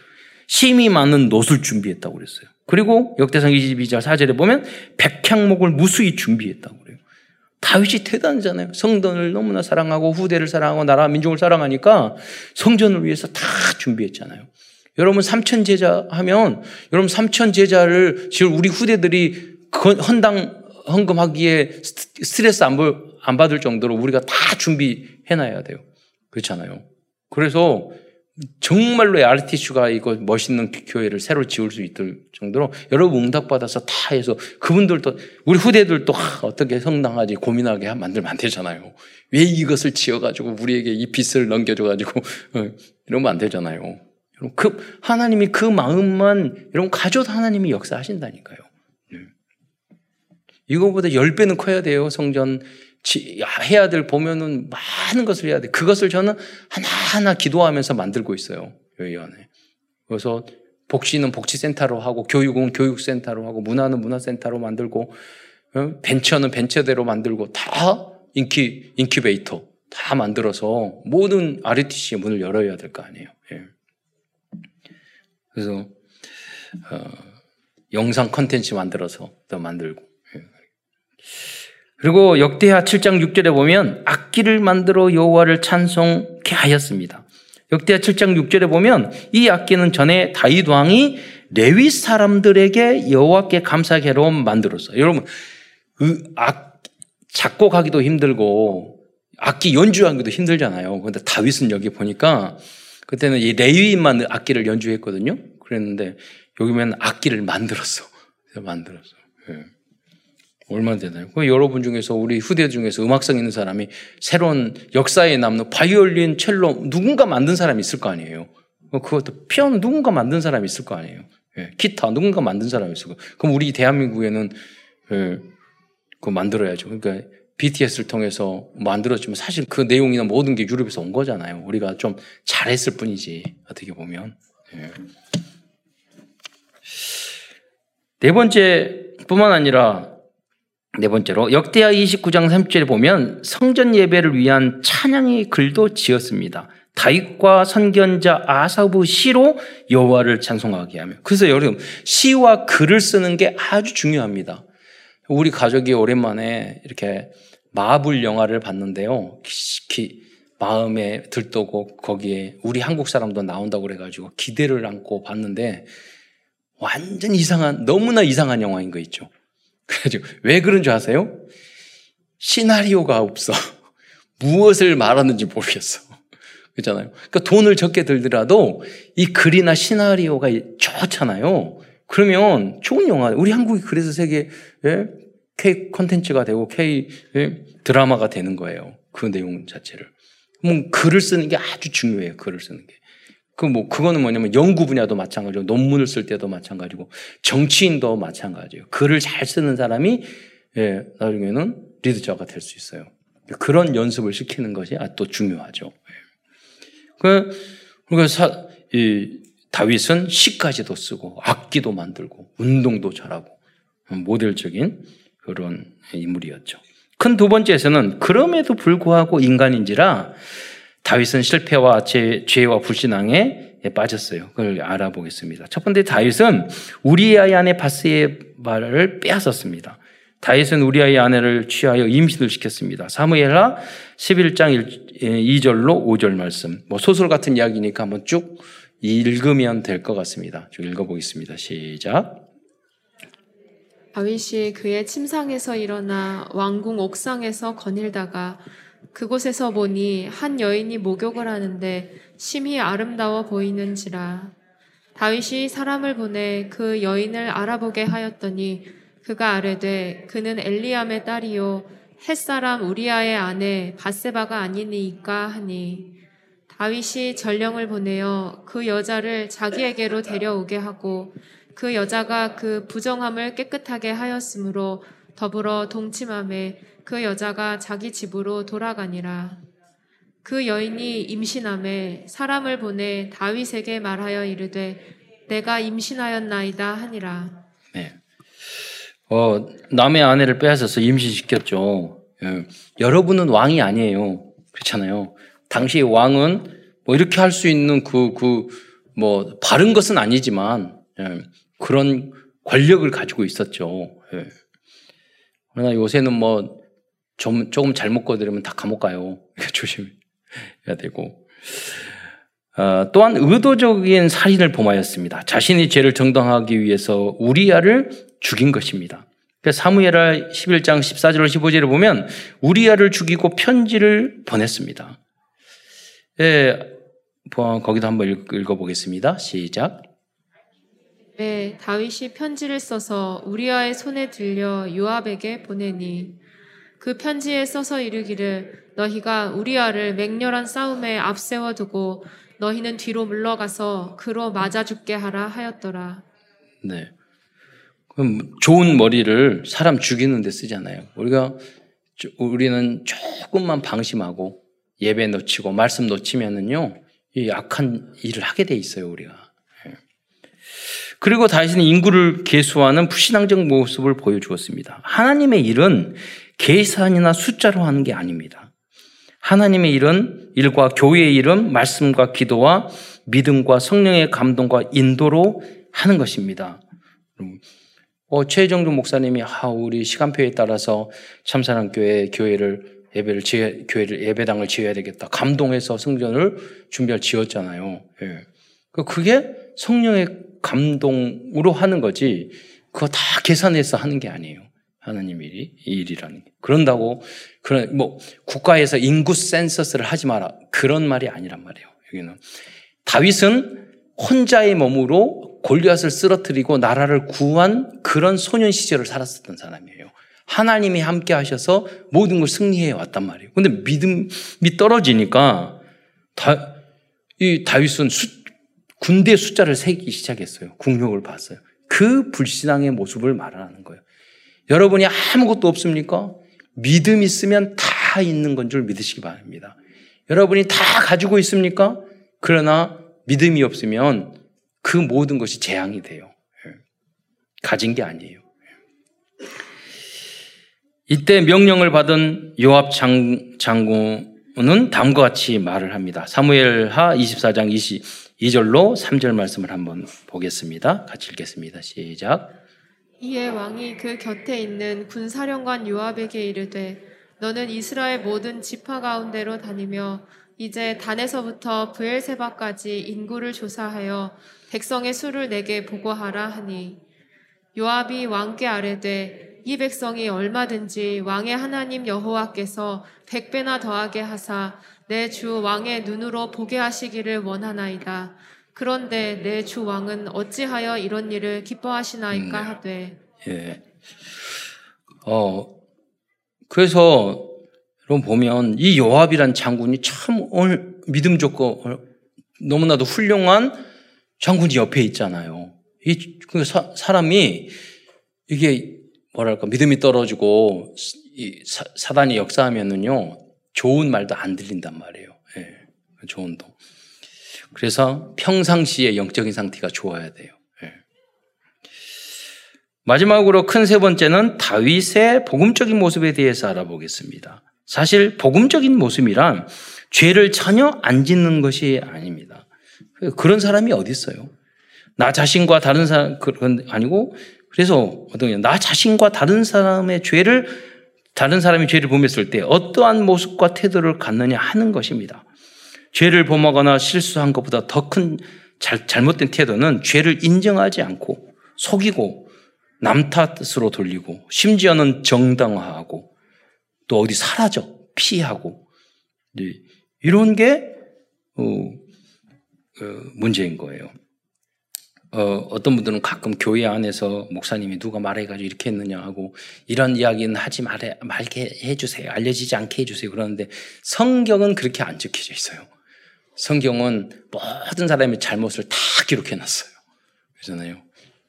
심이 많은 노을 준비했다고 그랬어요. 그리고 역대상 22장 4절에 보면 백향목을 무수히 준비했다고. 다윗이 대단하잖아요. 성전을 너무나 사랑하고 후대를 사랑하고 나라 민족을 사랑하니까 성전을 위해서 다 준비했잖아요. 여러분 삼천 제자 하면 여러분 삼천 제자를 지금 우리 후대들이 헌당 헌금하기에 스트레스 안, 안 받을 정도로 우리가 다 준비해 놔야 돼요. 그렇잖아요. 그래서 정말로 RTC가 이거 멋있는 교회를 새로 지을 수 있을 정도로 여러분 응답받아서 다 해서 그분들도 우리 후대들도 어떻게 성당하지 고민하게 만들면 안 되잖아요. 왜 이것을 지어가지고 우리에게 이 빚을 넘겨줘가지고 어, 이러면 안 되잖아요. 여러분 그 하나님이 그 마음만 여러분 가져도 하나님이 역사하신다니까요. 네. 이거보다 10배는 커야 돼요. 성전 해야 될 보면은 많은 것을 해야 돼. 그것을 저는 하나하나 기도하면서 만들고 있어요. 여기 안에. 그래서 복지는 복지센터로 하고 교육은 교육센터로 하고 문화는 문화센터로 만들고 어? 벤처는 벤처대로 만들고 다 인큐 인큐베이터 다 만들어서 모든 RUTC의 문을 열어야 될 거 아니에요. 예. 그래서 어, 영상 컨텐츠 만들어서 또 만들고 예. 그리고 역대하 7장 6절에 보면 악기를 만들어 여호와를 찬송케 하였습니다. 역대하 7장 6절에 보면 이 악기는 전에 다윗 왕이 레위 사람들에게 여호와께 감사케로 만들었어요. 여러분 그 악, 작곡하기도 힘들고 악기 연주하기도 힘들잖아요. 그런데 다윗은 여기 보니까 그때는 이 레위인만 악기를 연주했거든요. 그랬는데 여기 면 악기를 만들었어. 만들었어. 예. 얼마나 되나요? 그 여러분 중에서 우리 후대 중에서 음악성 있는 사람이 새로운 역사에 남는 바이올린, 첼로 누군가 만든 사람이 있을 거 아니에요. 그것도 피아노 누군가 만든 사람이 있을 거 아니에요. 예, 기타 누군가 만든 사람이 있을 거. 그럼 우리 대한민국에는 예, 그 만들어야죠. 그러니까 BTS를 통해서 만들었지만 사실 그 내용이나 모든 게 유럽에서 온 거잖아요. 우리가 좀 잘했을 뿐이지 어떻게 보면. 예. 네 번째뿐만 아니라 네 번째로 역대하 29장 3절에 보면 성전 예배를 위한 찬양의 글도 지었습니다. 다윗과 선견자 아사부 시로 여호와를 찬송하게 하며 그래서 여러분 시와 글을 쓰는 게 아주 중요합니다. 우리 가족이 오랜만에 이렇게 마블 영화를 봤는데요. 기, 마음에 들떠고 거기에 우리 한국 사람도 나온다고 그래가지고 기대를 안고 봤는데 완전 이상한 너무나 이상한 영화인 거 있죠. 그래가지고 왜 그런 줄 아세요? 시나리오가 없어. 무엇을 말하는지 모르겠어. 그렇잖아요. 그러니까 돈을 적게 들더라도 이 글이나 시나리오가 좋잖아요. 그러면 좋은 영화. 우리 한국이 그래서 세계 예? K 콘텐츠가 되고 K 예? 드라마가 되는 거예요. 그 내용 자체를. 뭐 글을 쓰는 게 아주 중요해요. 글을 쓰는 게. 그 뭐 그거는 뭐냐면 연구 분야도 마찬가지고 논문을 쓸 때도 마찬가지고 정치인도 마찬가지예요. 글을 잘 쓰는 사람이 예, 나중에는 리더자가 될 수 있어요. 그런 연습을 시키는 것이 아, 또 중요하죠. 예. 그 그러니까 사, 이 다윗은 시까지도 쓰고 악기도 만들고 운동도 잘하고 모델적인 그런 인물이었죠. 큰 두 번째에서는 그럼에도 불구하고 인간인지라 다윗은 실패와 죄, 죄와 불신앙에 빠졌어요. 그걸 알아보겠습니다. 첫 번째 다윗은 우리아의 아내 바스의 말을 빼앗았습니다. 다윗은 우리아의 아내를 취하여 임신을 시켰습니다. 사무엘하 11장 2절로 5절 말씀. 뭐 소설 같은 이야기니까 한번 쭉 읽으면 될 것 같습니다. 쭉 읽어보겠습니다. 시작. 다윗이 그의 침상에서 일어나 왕궁 옥상에서 거닐다가 그곳에서 보니 한 여인이 목욕을 하는데 심히 아름다워 보이는지라. 다윗이 사람을 보내 그 여인을 알아보게 하였더니 그가 아뢰되 그는 엘리암의 딸이요 햇사람 우리아의 아내 바세바가 아니니까 하니 다윗이 전령을 보내어 그 여자를 자기에게로 데려오게 하고 그 여자가 그 부정함을 깨끗하게 하였으므로 더불어 동침함에 그 여자가 자기 집으로 돌아가니라. 그 여인이 임신함에 사람을 보내 다윗에게 말하여 이르되 내가 임신하였나이다 하니라. 네. 어, 남의 아내를 빼앗아서 임신시켰죠. 예. 여러분은 왕이 아니에요. 그렇잖아요. 당시 왕은 뭐 이렇게 할 수 있는 그, 그, 뭐, 바른 것은 아니지만, 예. 그런 권력을 가지고 있었죠. 예. 그러나 요새는 뭐, 좀, 조금 잘못 거들으면 다 감옥 가요. 조심해야 되고. 어, 또한 의도적인 살인을 범하였습니다. 자신이 죄를 정당하기 위해서 우리아를 죽인 것입니다. 사무엘하 11장 14절 15절을 보면 우리아를 죽이고 편지를 보냈습니다. 예, 거기도 한번 읽 어보겠습니다. 시작. 네, 다윗이 편지를 써서 우리아의 손에 들려 요압에게 보내니 그 편지에 써서 이르기를 너희가 우리아를 맹렬한 싸움에 앞세워 두고 너희는 뒤로 물러가서 그로 맞아 죽게 하라 하였더라. 네. 그럼 좋은 머리를 사람 죽이는 데 쓰잖아요. 우리가 우리는 조금만 방심하고 예배 놓치고 말씀 놓치면은요. 이 악한 일을 하게 돼 있어요, 우리가. 예. 그리고 다윗은 인구를 계수하는 불신앙적 모습을 보여주었습니다. 하나님의 일은 계산이나 숫자로 하는 게 아닙니다. 하나님의 일은 일과 교회의 일은 말씀과 기도와 믿음과 성령의 감동과 인도로 하는 것입니다. 어, 최정준 목사님이 아, 우리 시간표에 따라서 참사랑교회 교회를 예배를 지어, 교회를 예배당을 지어야 되겠다. 감동해서 성전을 준비할 지었잖아요. 예. 그, 그게 성령의 감동으로 하는 거지. 그거 다 계산해서 하는 게 아니에요. 하나님 일이 이 일이라는 게. 그런다고 그런 뭐 국가에서 인구 센서스를 하지 마라 그런 말이 아니란 말이에요. 여기는 다윗은 혼자의 몸으로 골리앗을 쓰러뜨리고 나라를 구한 그런 소년 시절을 살았었던 사람이에요. 하나님이 함께 하셔서 모든 걸 승리해 왔단 말이에요. 근데 믿음이 떨어지니까 다, 이 다윗은 수, 군대 숫자를 세기 시작했어요. 국력을 봤어요. 그 불신앙의 모습을 말하는 거예요. 여러분이 아무것도 없습니까? 믿음 있으면 다 있는 건 줄 믿으시기 바랍니다. 여러분이 다 가지고 있습니까? 그러나 믿음이 없으면 그 모든 것이 재앙이 돼요. 예. 가진 게 아니에요. 이때 명령을 받은 요압 장, 장군은 다음과 같이 말을 합니다. 사무엘하 24장 22절로 3절 말씀을 한번 보겠습니다. 같이 읽겠습니다. 시작. 이에 왕이 그 곁에 있는 군사령관 요압에게 이르되 너는 이스라엘 모든 지파 가운데로 다니며 이제 단에서부터 브엘세바까지 인구를 조사하여 백성의 수를 내게 보고하라 하니 요압이 왕께 아뢰되 이 백성이 얼마든지 왕의 하나님 여호와께서 백배나 더하게 하사 내 주 왕의 눈으로 보게 하시기를 원하나이다. 그런데 내 주 왕은 어찌하여 이런 일을 기뻐하시나이까 음. 하되. 예. 어, 그래서 여러분 보면 이 요압이란 장군이 참 오늘 믿음 좋고 너무나도 훌륭한 장군이 옆에 있잖아요. 이 그 사람이 이게 뭐랄까 믿음이 떨어지고 이 사, 단이 역사하면은요 좋은 말도 안 들린단 말이에요. 예, 좋은 동. 그래서 평상시에 영적인 상태가 좋아야 돼요. 예. 마지막으로 큰 세 번째는 다윗의 복음적인 모습에 대해서 알아보겠습니다. 사실 복음적인 모습이란 죄를 전혀 안 짓는 것이 아닙니다. 그런 사람이 어디 있어요? 나 자신과 다른 사람 그런 아니고 그래서 어떤 나 자신과 다른 사람의 죄를 다른 사람이 죄를 범했을 때 어떠한 모습과 태도를 갖느냐 하는 것입니다. 죄를 범하거나 실수한 것보다 더 큰 잘못된 태도는 죄를 인정하지 않고 속이고 남 탓으로 돌리고 심지어는 정당화하고 또 어디 사라져 피하고 네, 이런 게 어, 어, 문제인 거예요. 어, 떤 분들은 가끔 교회 안에서 목사님이 누가 말해가지고 이렇게 했느냐 하고 이런 이야기는 하지 말게 해주세요. 알려지지 않게 해주세요. 그러는데 성경은 그렇게 안 적혀져 있어요. 성경은 모든 사람의 잘못을 다 기록해 놨어요. 그러잖아요.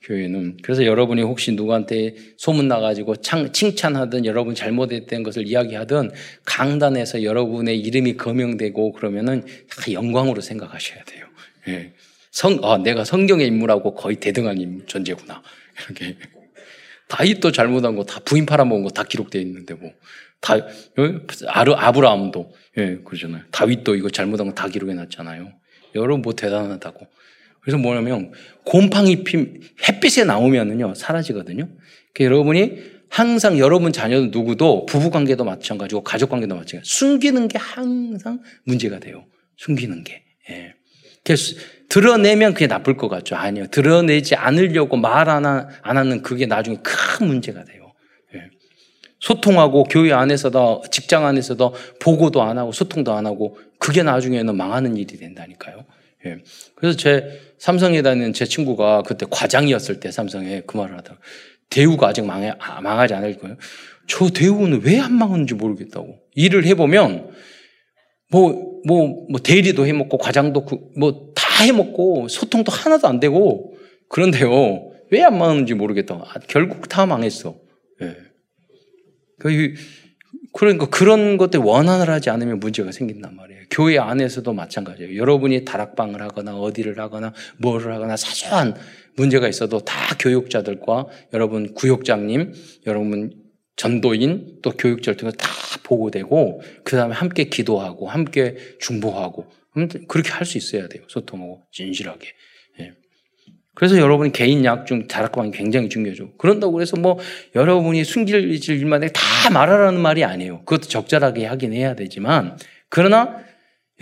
교회는. 그래서 여러분이 혹시 누구한테 소문 나가지고 창, 칭찬하든 여러분 잘못했던 것을 이야기하든 강단에서 여러분의 이름이 거명되고 그러면은 영광으로 생각하셔야 돼요. 예. 성, 아, 내가 성경의 인물하고 거의 대등한 존재구나. 이렇게. 다윗도 잘못한 거 다 부인 팔아먹은 거 다 기록되어 있는데 뭐. 다, 아르, 아브라함도, 예, 그러잖아요. 다윗도 이거 잘못한 거 다 기록해 놨잖아요. 여러분 뭐 대단하다고. 그래서 뭐냐면, 곰팡이 피, 햇빛에 나오면은요, 사라지거든요. 그러니까 여러분이 항상 여러분 자녀 누구도 부부 관계도 마찬가지고 가족 관계도 마찬가지고 숨기는 게 항상 문제가 돼요. 숨기는 게. 예. 그래서 드러내면 그게 나쁠 것 같죠. 아니요. 드러내지 않으려고 말 안 하는 그게 나중에 큰 문제가 돼요. 예. 소통하고 교회 안에서도 직장 안에서도 보고도 안 하고 소통도 안 하고 그게 나중에는 망하는 일이 된다니까요. 예. 그래서 제 삼성에 다니는 제 친구가 그때 과장이었을 때 삼성에 그 말을 하다가 대우가 아직 망해, 아, 망하지 않을 거예요. 저 대우는 왜 안 망하는지 모르겠다고. 일을 해보면 뭐, 뭐, 뭐 대리도 해먹고 과장도 뭐다 해먹고 소통도 하나도 안 되고 그런데요. 왜 안 망하는지 모르겠다고. 아, 결국 다 망했어. 예. 그, 그러니까 그런 것들 원한을 하지 않으면 문제가 생긴단 말이에요. 교회 안에서도 마찬가지예요. 여러분이 다락방을 하거나 어디를 하거나 뭐를 하거나 사소한 문제가 있어도 다 교육자들과 여러분 구역장님, 여러분 전도인 또 교육자를 통해서 다 보고되고 그 다음에 함께 기도하고 함께 중보하고 그렇게 할 수 있어야 돼요. 소통하고 진실하게. 예. 그래서 여러분이 개인 약중 다락방이 굉장히 중요하죠. 그런다고 해서 뭐 여러분이 숨길 일만 다 말하라는 말이 아니에요. 그것도 적절하게 하긴 해야 되지만 그러나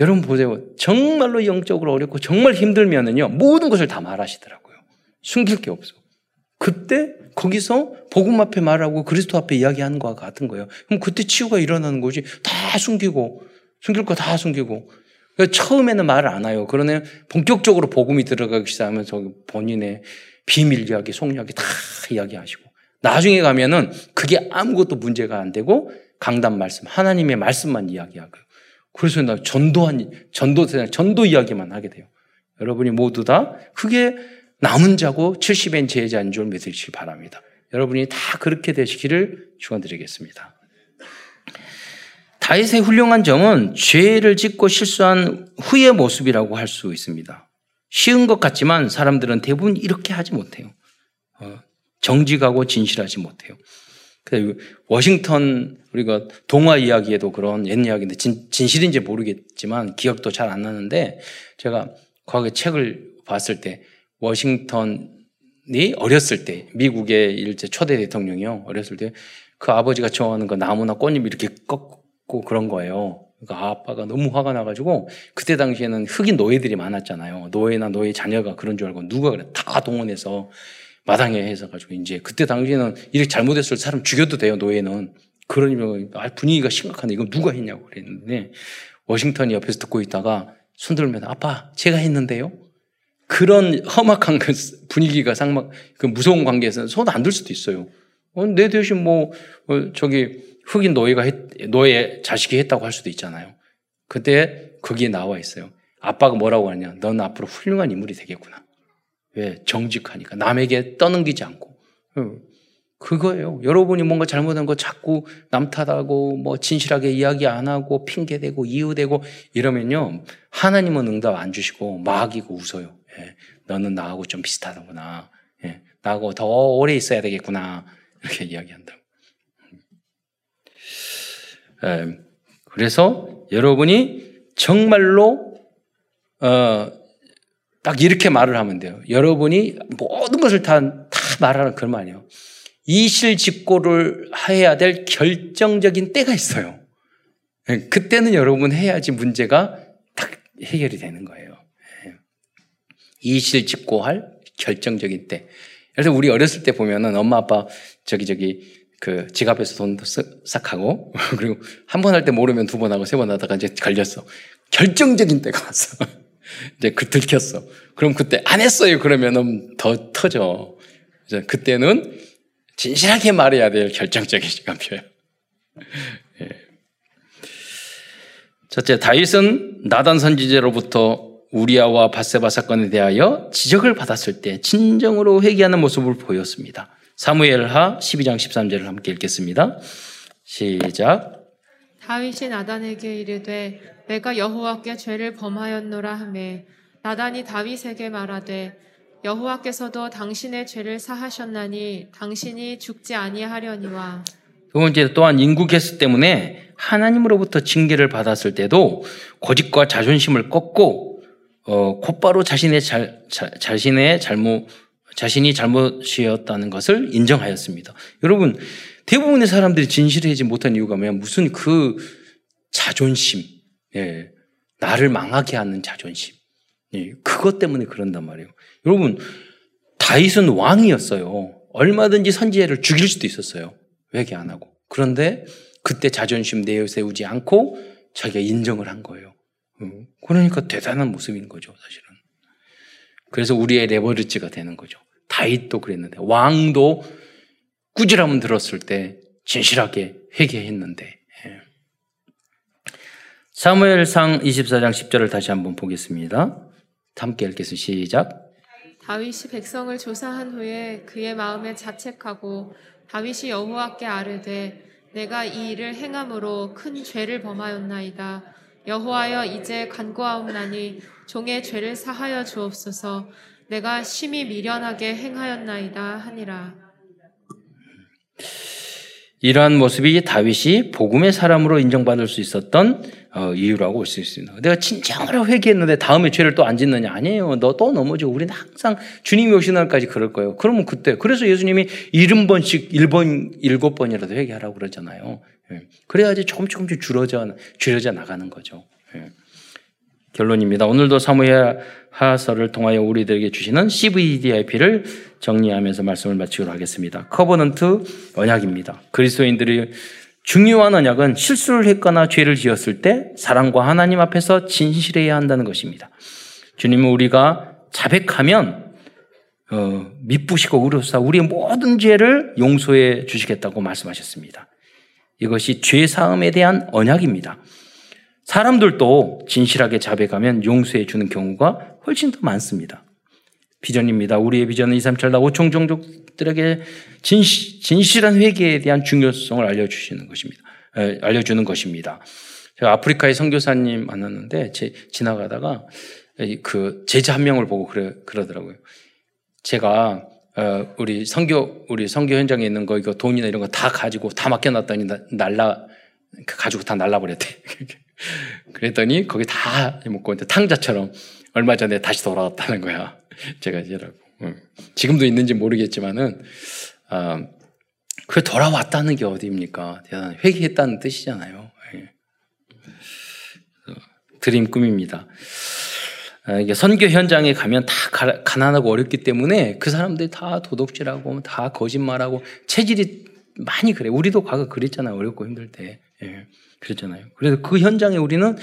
여러분 보세요. 정말로 영적으로 어렵고 정말 힘들면은요 모든 것을 다 말하시더라고요. 숨길 게 없어. 그때 거기서 복음 앞에 말하고 그리스도 앞에 이야기하는 것과 같은 거예요. 그럼 그때 치유가 일어나는 거지. 다 숨기고 숨길 거 다 숨기고. 그러니까 처음에는 말을 안 해요. 그러면 본격적으로 복음이 들어가기 시작하면 저 본인의 비밀 이야기, 속 이야기 다 이야기하시고 나중에 가면은 그게 아무것도 문제가 안 되고 강단 말씀, 하나님의 말씀만 이야기하고 그래서 나 전도한 전도 전도 이야기만 하게 돼요. 여러분이 모두 다 그게 남은 자고 70엔 제자인 줄 믿으시기 바랍니다. 여러분이 다 그렇게 되시기를 축원드리겠습니다. 다윗의 훌륭한 점은 죄를 짓고 실수한 후의 모습이라고 할 수 있습니다. 쉬운 것 같지만 사람들은 대부분 이렇게 하지 못해요. 어, 정직하고 진실하지 못해요. 워싱턴 우리가 동화 이야기에도 그런 옛 이야기인데 진, 진실인지 모르겠지만 기억도 잘 안 나는데 제가 과거에 책을 봤을 때 워싱턴이 어렸을 때 미국의 일제 초대 대통령이요 어렸을 때 그 아버지가 좋아하는 거 나무나 꽃잎 이렇게 꺾 고 그런 거예요. 그러니까 아빠가 너무 화가 나가지고 그때 당시에는 흑인 노예들이 많았잖아요. 노예나 노예 자녀가 그런 줄 알고 누가 그래 다 동원해서 마당에 해서 가지고 이제 그때 당시에는 이렇게 잘못했을 사람 죽여도 돼요 노예는 그러니까 아, 분위기가 심각한데 이거 누가 했냐고 그랬는데 워싱턴이 옆에서 듣고 있다가 손 들면 아빠 제가 했는데요. 그런 험악한 그 분위기가 상막 그 무서운 관계에서는 손 안 들 수도 있어요. 어, 내 대신 뭐 어, 저기 흑인 노예가 했, 노예 자식이 했다고 할 수도 있잖아요. 그때 거기에 나와 있어요. 아빠가 뭐라고 하냐? 넌 앞으로 훌륭한 인물이 되겠구나. 왜? 정직하니까 남에게 떠넘기지 않고. 어, 그거예요. 여러분이 뭔가 잘못한 거 자꾸 남 탓하고 뭐 진실하게 이야기 안 하고 핑계 대고 이유 대고 이러면요. 하나님은 응답 안 주시고 마귀고 웃어요. 예, 너는 나하고 좀 비슷하구나. 예, 나하고 더 오래 있어야 되겠구나. 이렇게 이야기한다. 예, 그래서 여러분이 정말로 어, 딱 이렇게 말을 하면 돼요. 여러분이 모든 것을 다, 다 말하는 그런 말이에요. 이실직고를 해야 될 결정적인 때가 있어요. 예, 그때는 여러분 해야지 문제가 딱 해결이 되는 거예요. 이실직고할 결정적인 때. 그래서 우리 어렸을 때 보면은 엄마 아빠 저기 저기 그 지갑에서 돈 싹 하고 그리고 한 번 할 때 모르면 두 번 하고 세 번 하다가 이제 걸렸어. 결정적인 때가 왔어. 이제 그 들켰어. 그럼 그때 안 했어요. 그러면은 더 터져. 이제 그때는 진실하게 말해야 될 결정적인 시간표예요. 예. 첫째 다윗은 나단 선지자로부터 우리아와 바세바 사건에 대하여 지적을 받았을 때 진정으로 회개하는 모습을 보였습니다. 사무엘하 12장 13절을 함께 읽겠습니다. 시작. 다윗이 나단에게 이르되 내가 여호와께 죄를 범하였노라 하매 나단이 다윗에게 말하되 여호와께서도 당신의 죄를 사하셨나니 당신이 죽지 아니하려니와 두 번째 또한 인구 개수 때문에 하나님으로부터 징계를 받았을 때도 고집과 자존심을 꺾고 어, 곧바로 자신의 잘, 자, 자신의 잘못 자신이 잘못이었다는 것을 인정하였습니다. 여러분 대부분의 사람들이 진실하지 못한 이유가 뭐냐? 무슨 그 자존심, 예, 나를 망하게 하는 자존심, 예, 그것 때문에 그런단 말이에요. 여러분 다윗은 왕이었어요. 얼마든지 선지자를 죽일 수도 있었어요. 회개 안 하고. 그런데 그때 자존심 내세우지 않고 자기가 인정을 한 거예요. 음, 그러니까 대단한 모습인 거죠, 사실은. 그래서 우리의 레버리지가 되는 거죠. 다윗도 그랬는데 왕도 꾸지람은 들었을 때 진실하게 회개했는데 예. 사무엘상 24장 10절을 다시 한번 보겠습니다. 함께 읽겠습니다. 시작. 다윗이 백성을 조사한 후에 그의 마음에 자책하고 다윗이 여호와께 아뢰되 내가 이 일을 행함으로 큰 죄를 범하였나이다. 여호와여 이제 간구하옵나니 종의 죄를 사하여 주옵소서. 내가 심히 미련하게 행하였나이다 하니라. 이러한 모습이 다윗이 복음의 사람으로 인정받을 수 있었던 어, 이유라고 볼 수 있습니다. 내가 진정으로 회개했는데 다음에 죄를 또 안 짓느냐? 아니에요. 너 또 넘어져. 우리는 항상 주님이 오신 날까지 그럴 거예요. 그러면 그때 그래서 예수님이 일흔 번씩 일번 일곱 번이라도 회개하라고 그러잖아요. 예. 그래야지 조금 조금씩 줄어져 줄여져 나가는 거죠. 예. 결론입니다. 오늘도 사무엘 하서를 통하여 우리들에게 주시는 CVDIP를 정리하면서 말씀을 마치도록 하겠습니다. covenant 언약입니다. 그리스도인들이 중요한 언약은 실수를 했거나 죄를 지었을 때 사랑과 하나님 앞에서 진실해야 한다는 것입니다. 주님은 우리가 자백하면 어, 미쁘시고 의로사 우리의 모든 죄를 용서해 주시겠다고 말씀하셨습니다. 이것이 죄 사함에 대한 언약입니다. 사람들도 진실하게 자백하면 용서해 주는 경우가 훨씬 더 많습니다. 비전입니다. 우리의 비전은 2, 3, 7, 5총 종족들에게 진실, 진실 한 회개에 대한 중요성을 알려주시는 것입니다. 에, 알려주는 것입니다. 제가 아프리카의 선교사님 만났는데 제, 지나가다가 그 제자 한 명을 보고 그래, 그러더라고요. 제가 어, 우리 선교 우리 선교 현장에 있는 거 이거 돈이나 이런 거 다 가지고 다 맡겨놨더니 날라 가지고 다 날라버렸대. 그랬더니 거기 다 먹고 탕자처럼 얼마 전에 다시 돌아왔다는 거야. 제가 이제라고. 지금도 있는지 모르겠지만은 아, 그 돌아왔다는 게 어디입니까? 대단 회개했다는 뜻이잖아요. 예. 드림 꿈입니다. 아, 이게 선교 현장에 가면 다 가난하고 어렵기 때문에 그 사람들이 다 도둑질하고 다 거짓말하고 체질이 많이 그래. 우리도 과거 그랬잖아요. 어렵고 힘들 때. 예. 그랬잖아요. 그래서 그 현장에 우리는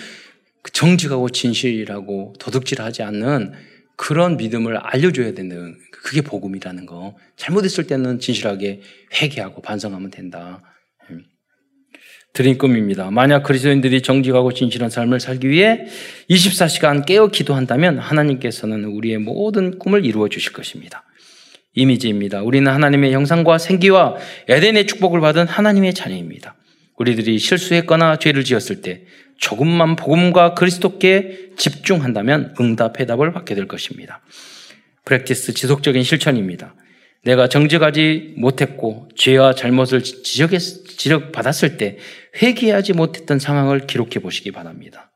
그 정직하고 진실하고 도둑질하지 않는 그런 믿음을 알려줘야 된다는 그게 복음이라는 거. 잘못했을 때는 진실하게 회개하고 반성하면 된다. 음. 드린 꿈입니다. 만약 그리스도인들이 정직하고 진실한 삶을 살기 위해 24시간 깨어 기도한다면 하나님께서는 우리의 모든 꿈을 이루어 주실 것입니다. 이미지입니다. 우리는 하나님의 형상과 생기와 에덴의 축복을 받은 하나님의 자녀입니다. 우리들이 실수했거나 죄를 지었을 때 조금만 복음과 그리스도께 집중한다면 응답 해답을 받게 될 것입니다. 프랙티스 지속적인 실천입니다. 내가 정직하지 못했고 죄와 잘못을 지적했, 지적받았을 때 회개하지 못했던 상황을 기록해 보시기 바랍니다.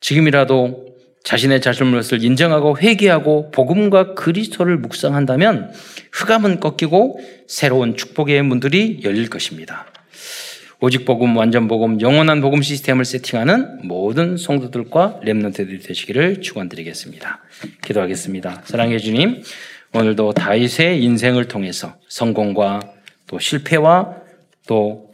지금이라도 자신의 잘못을 인정하고 회개하고 복음과 그리스도를 묵상한다면 흑암은 꺾이고 새로운 축복의 문들이 열릴 것입니다. 오직 복음, 완전 복음, 영원한 복음 시스템을 세팅하는 모든 성도들과 렘넌트들이 되시기를 축원드리겠습니다. 기도하겠습니다. 사랑해 주님, 오늘도 다윗의 인생을 통해서 성공과 또 실패와 또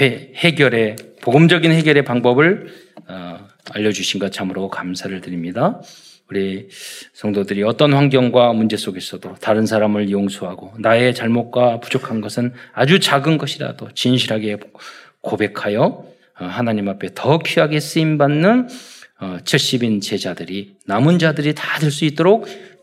회, 해결의 복음적인 해결의 방법을 어, 알려주신 것 참으로 감사를 드립니다. 우리 성도들이 어떤 환경과 문제 속에서도 다른 사람을 용서하고 나의 잘못과 부족한 것은 아주 작은 것이라도 진실하게 고백하여 어, 하나님 앞에 더 귀하게 쓰임 받는 70인 어, 제자들이 남은 자들이 다 될 수 있도록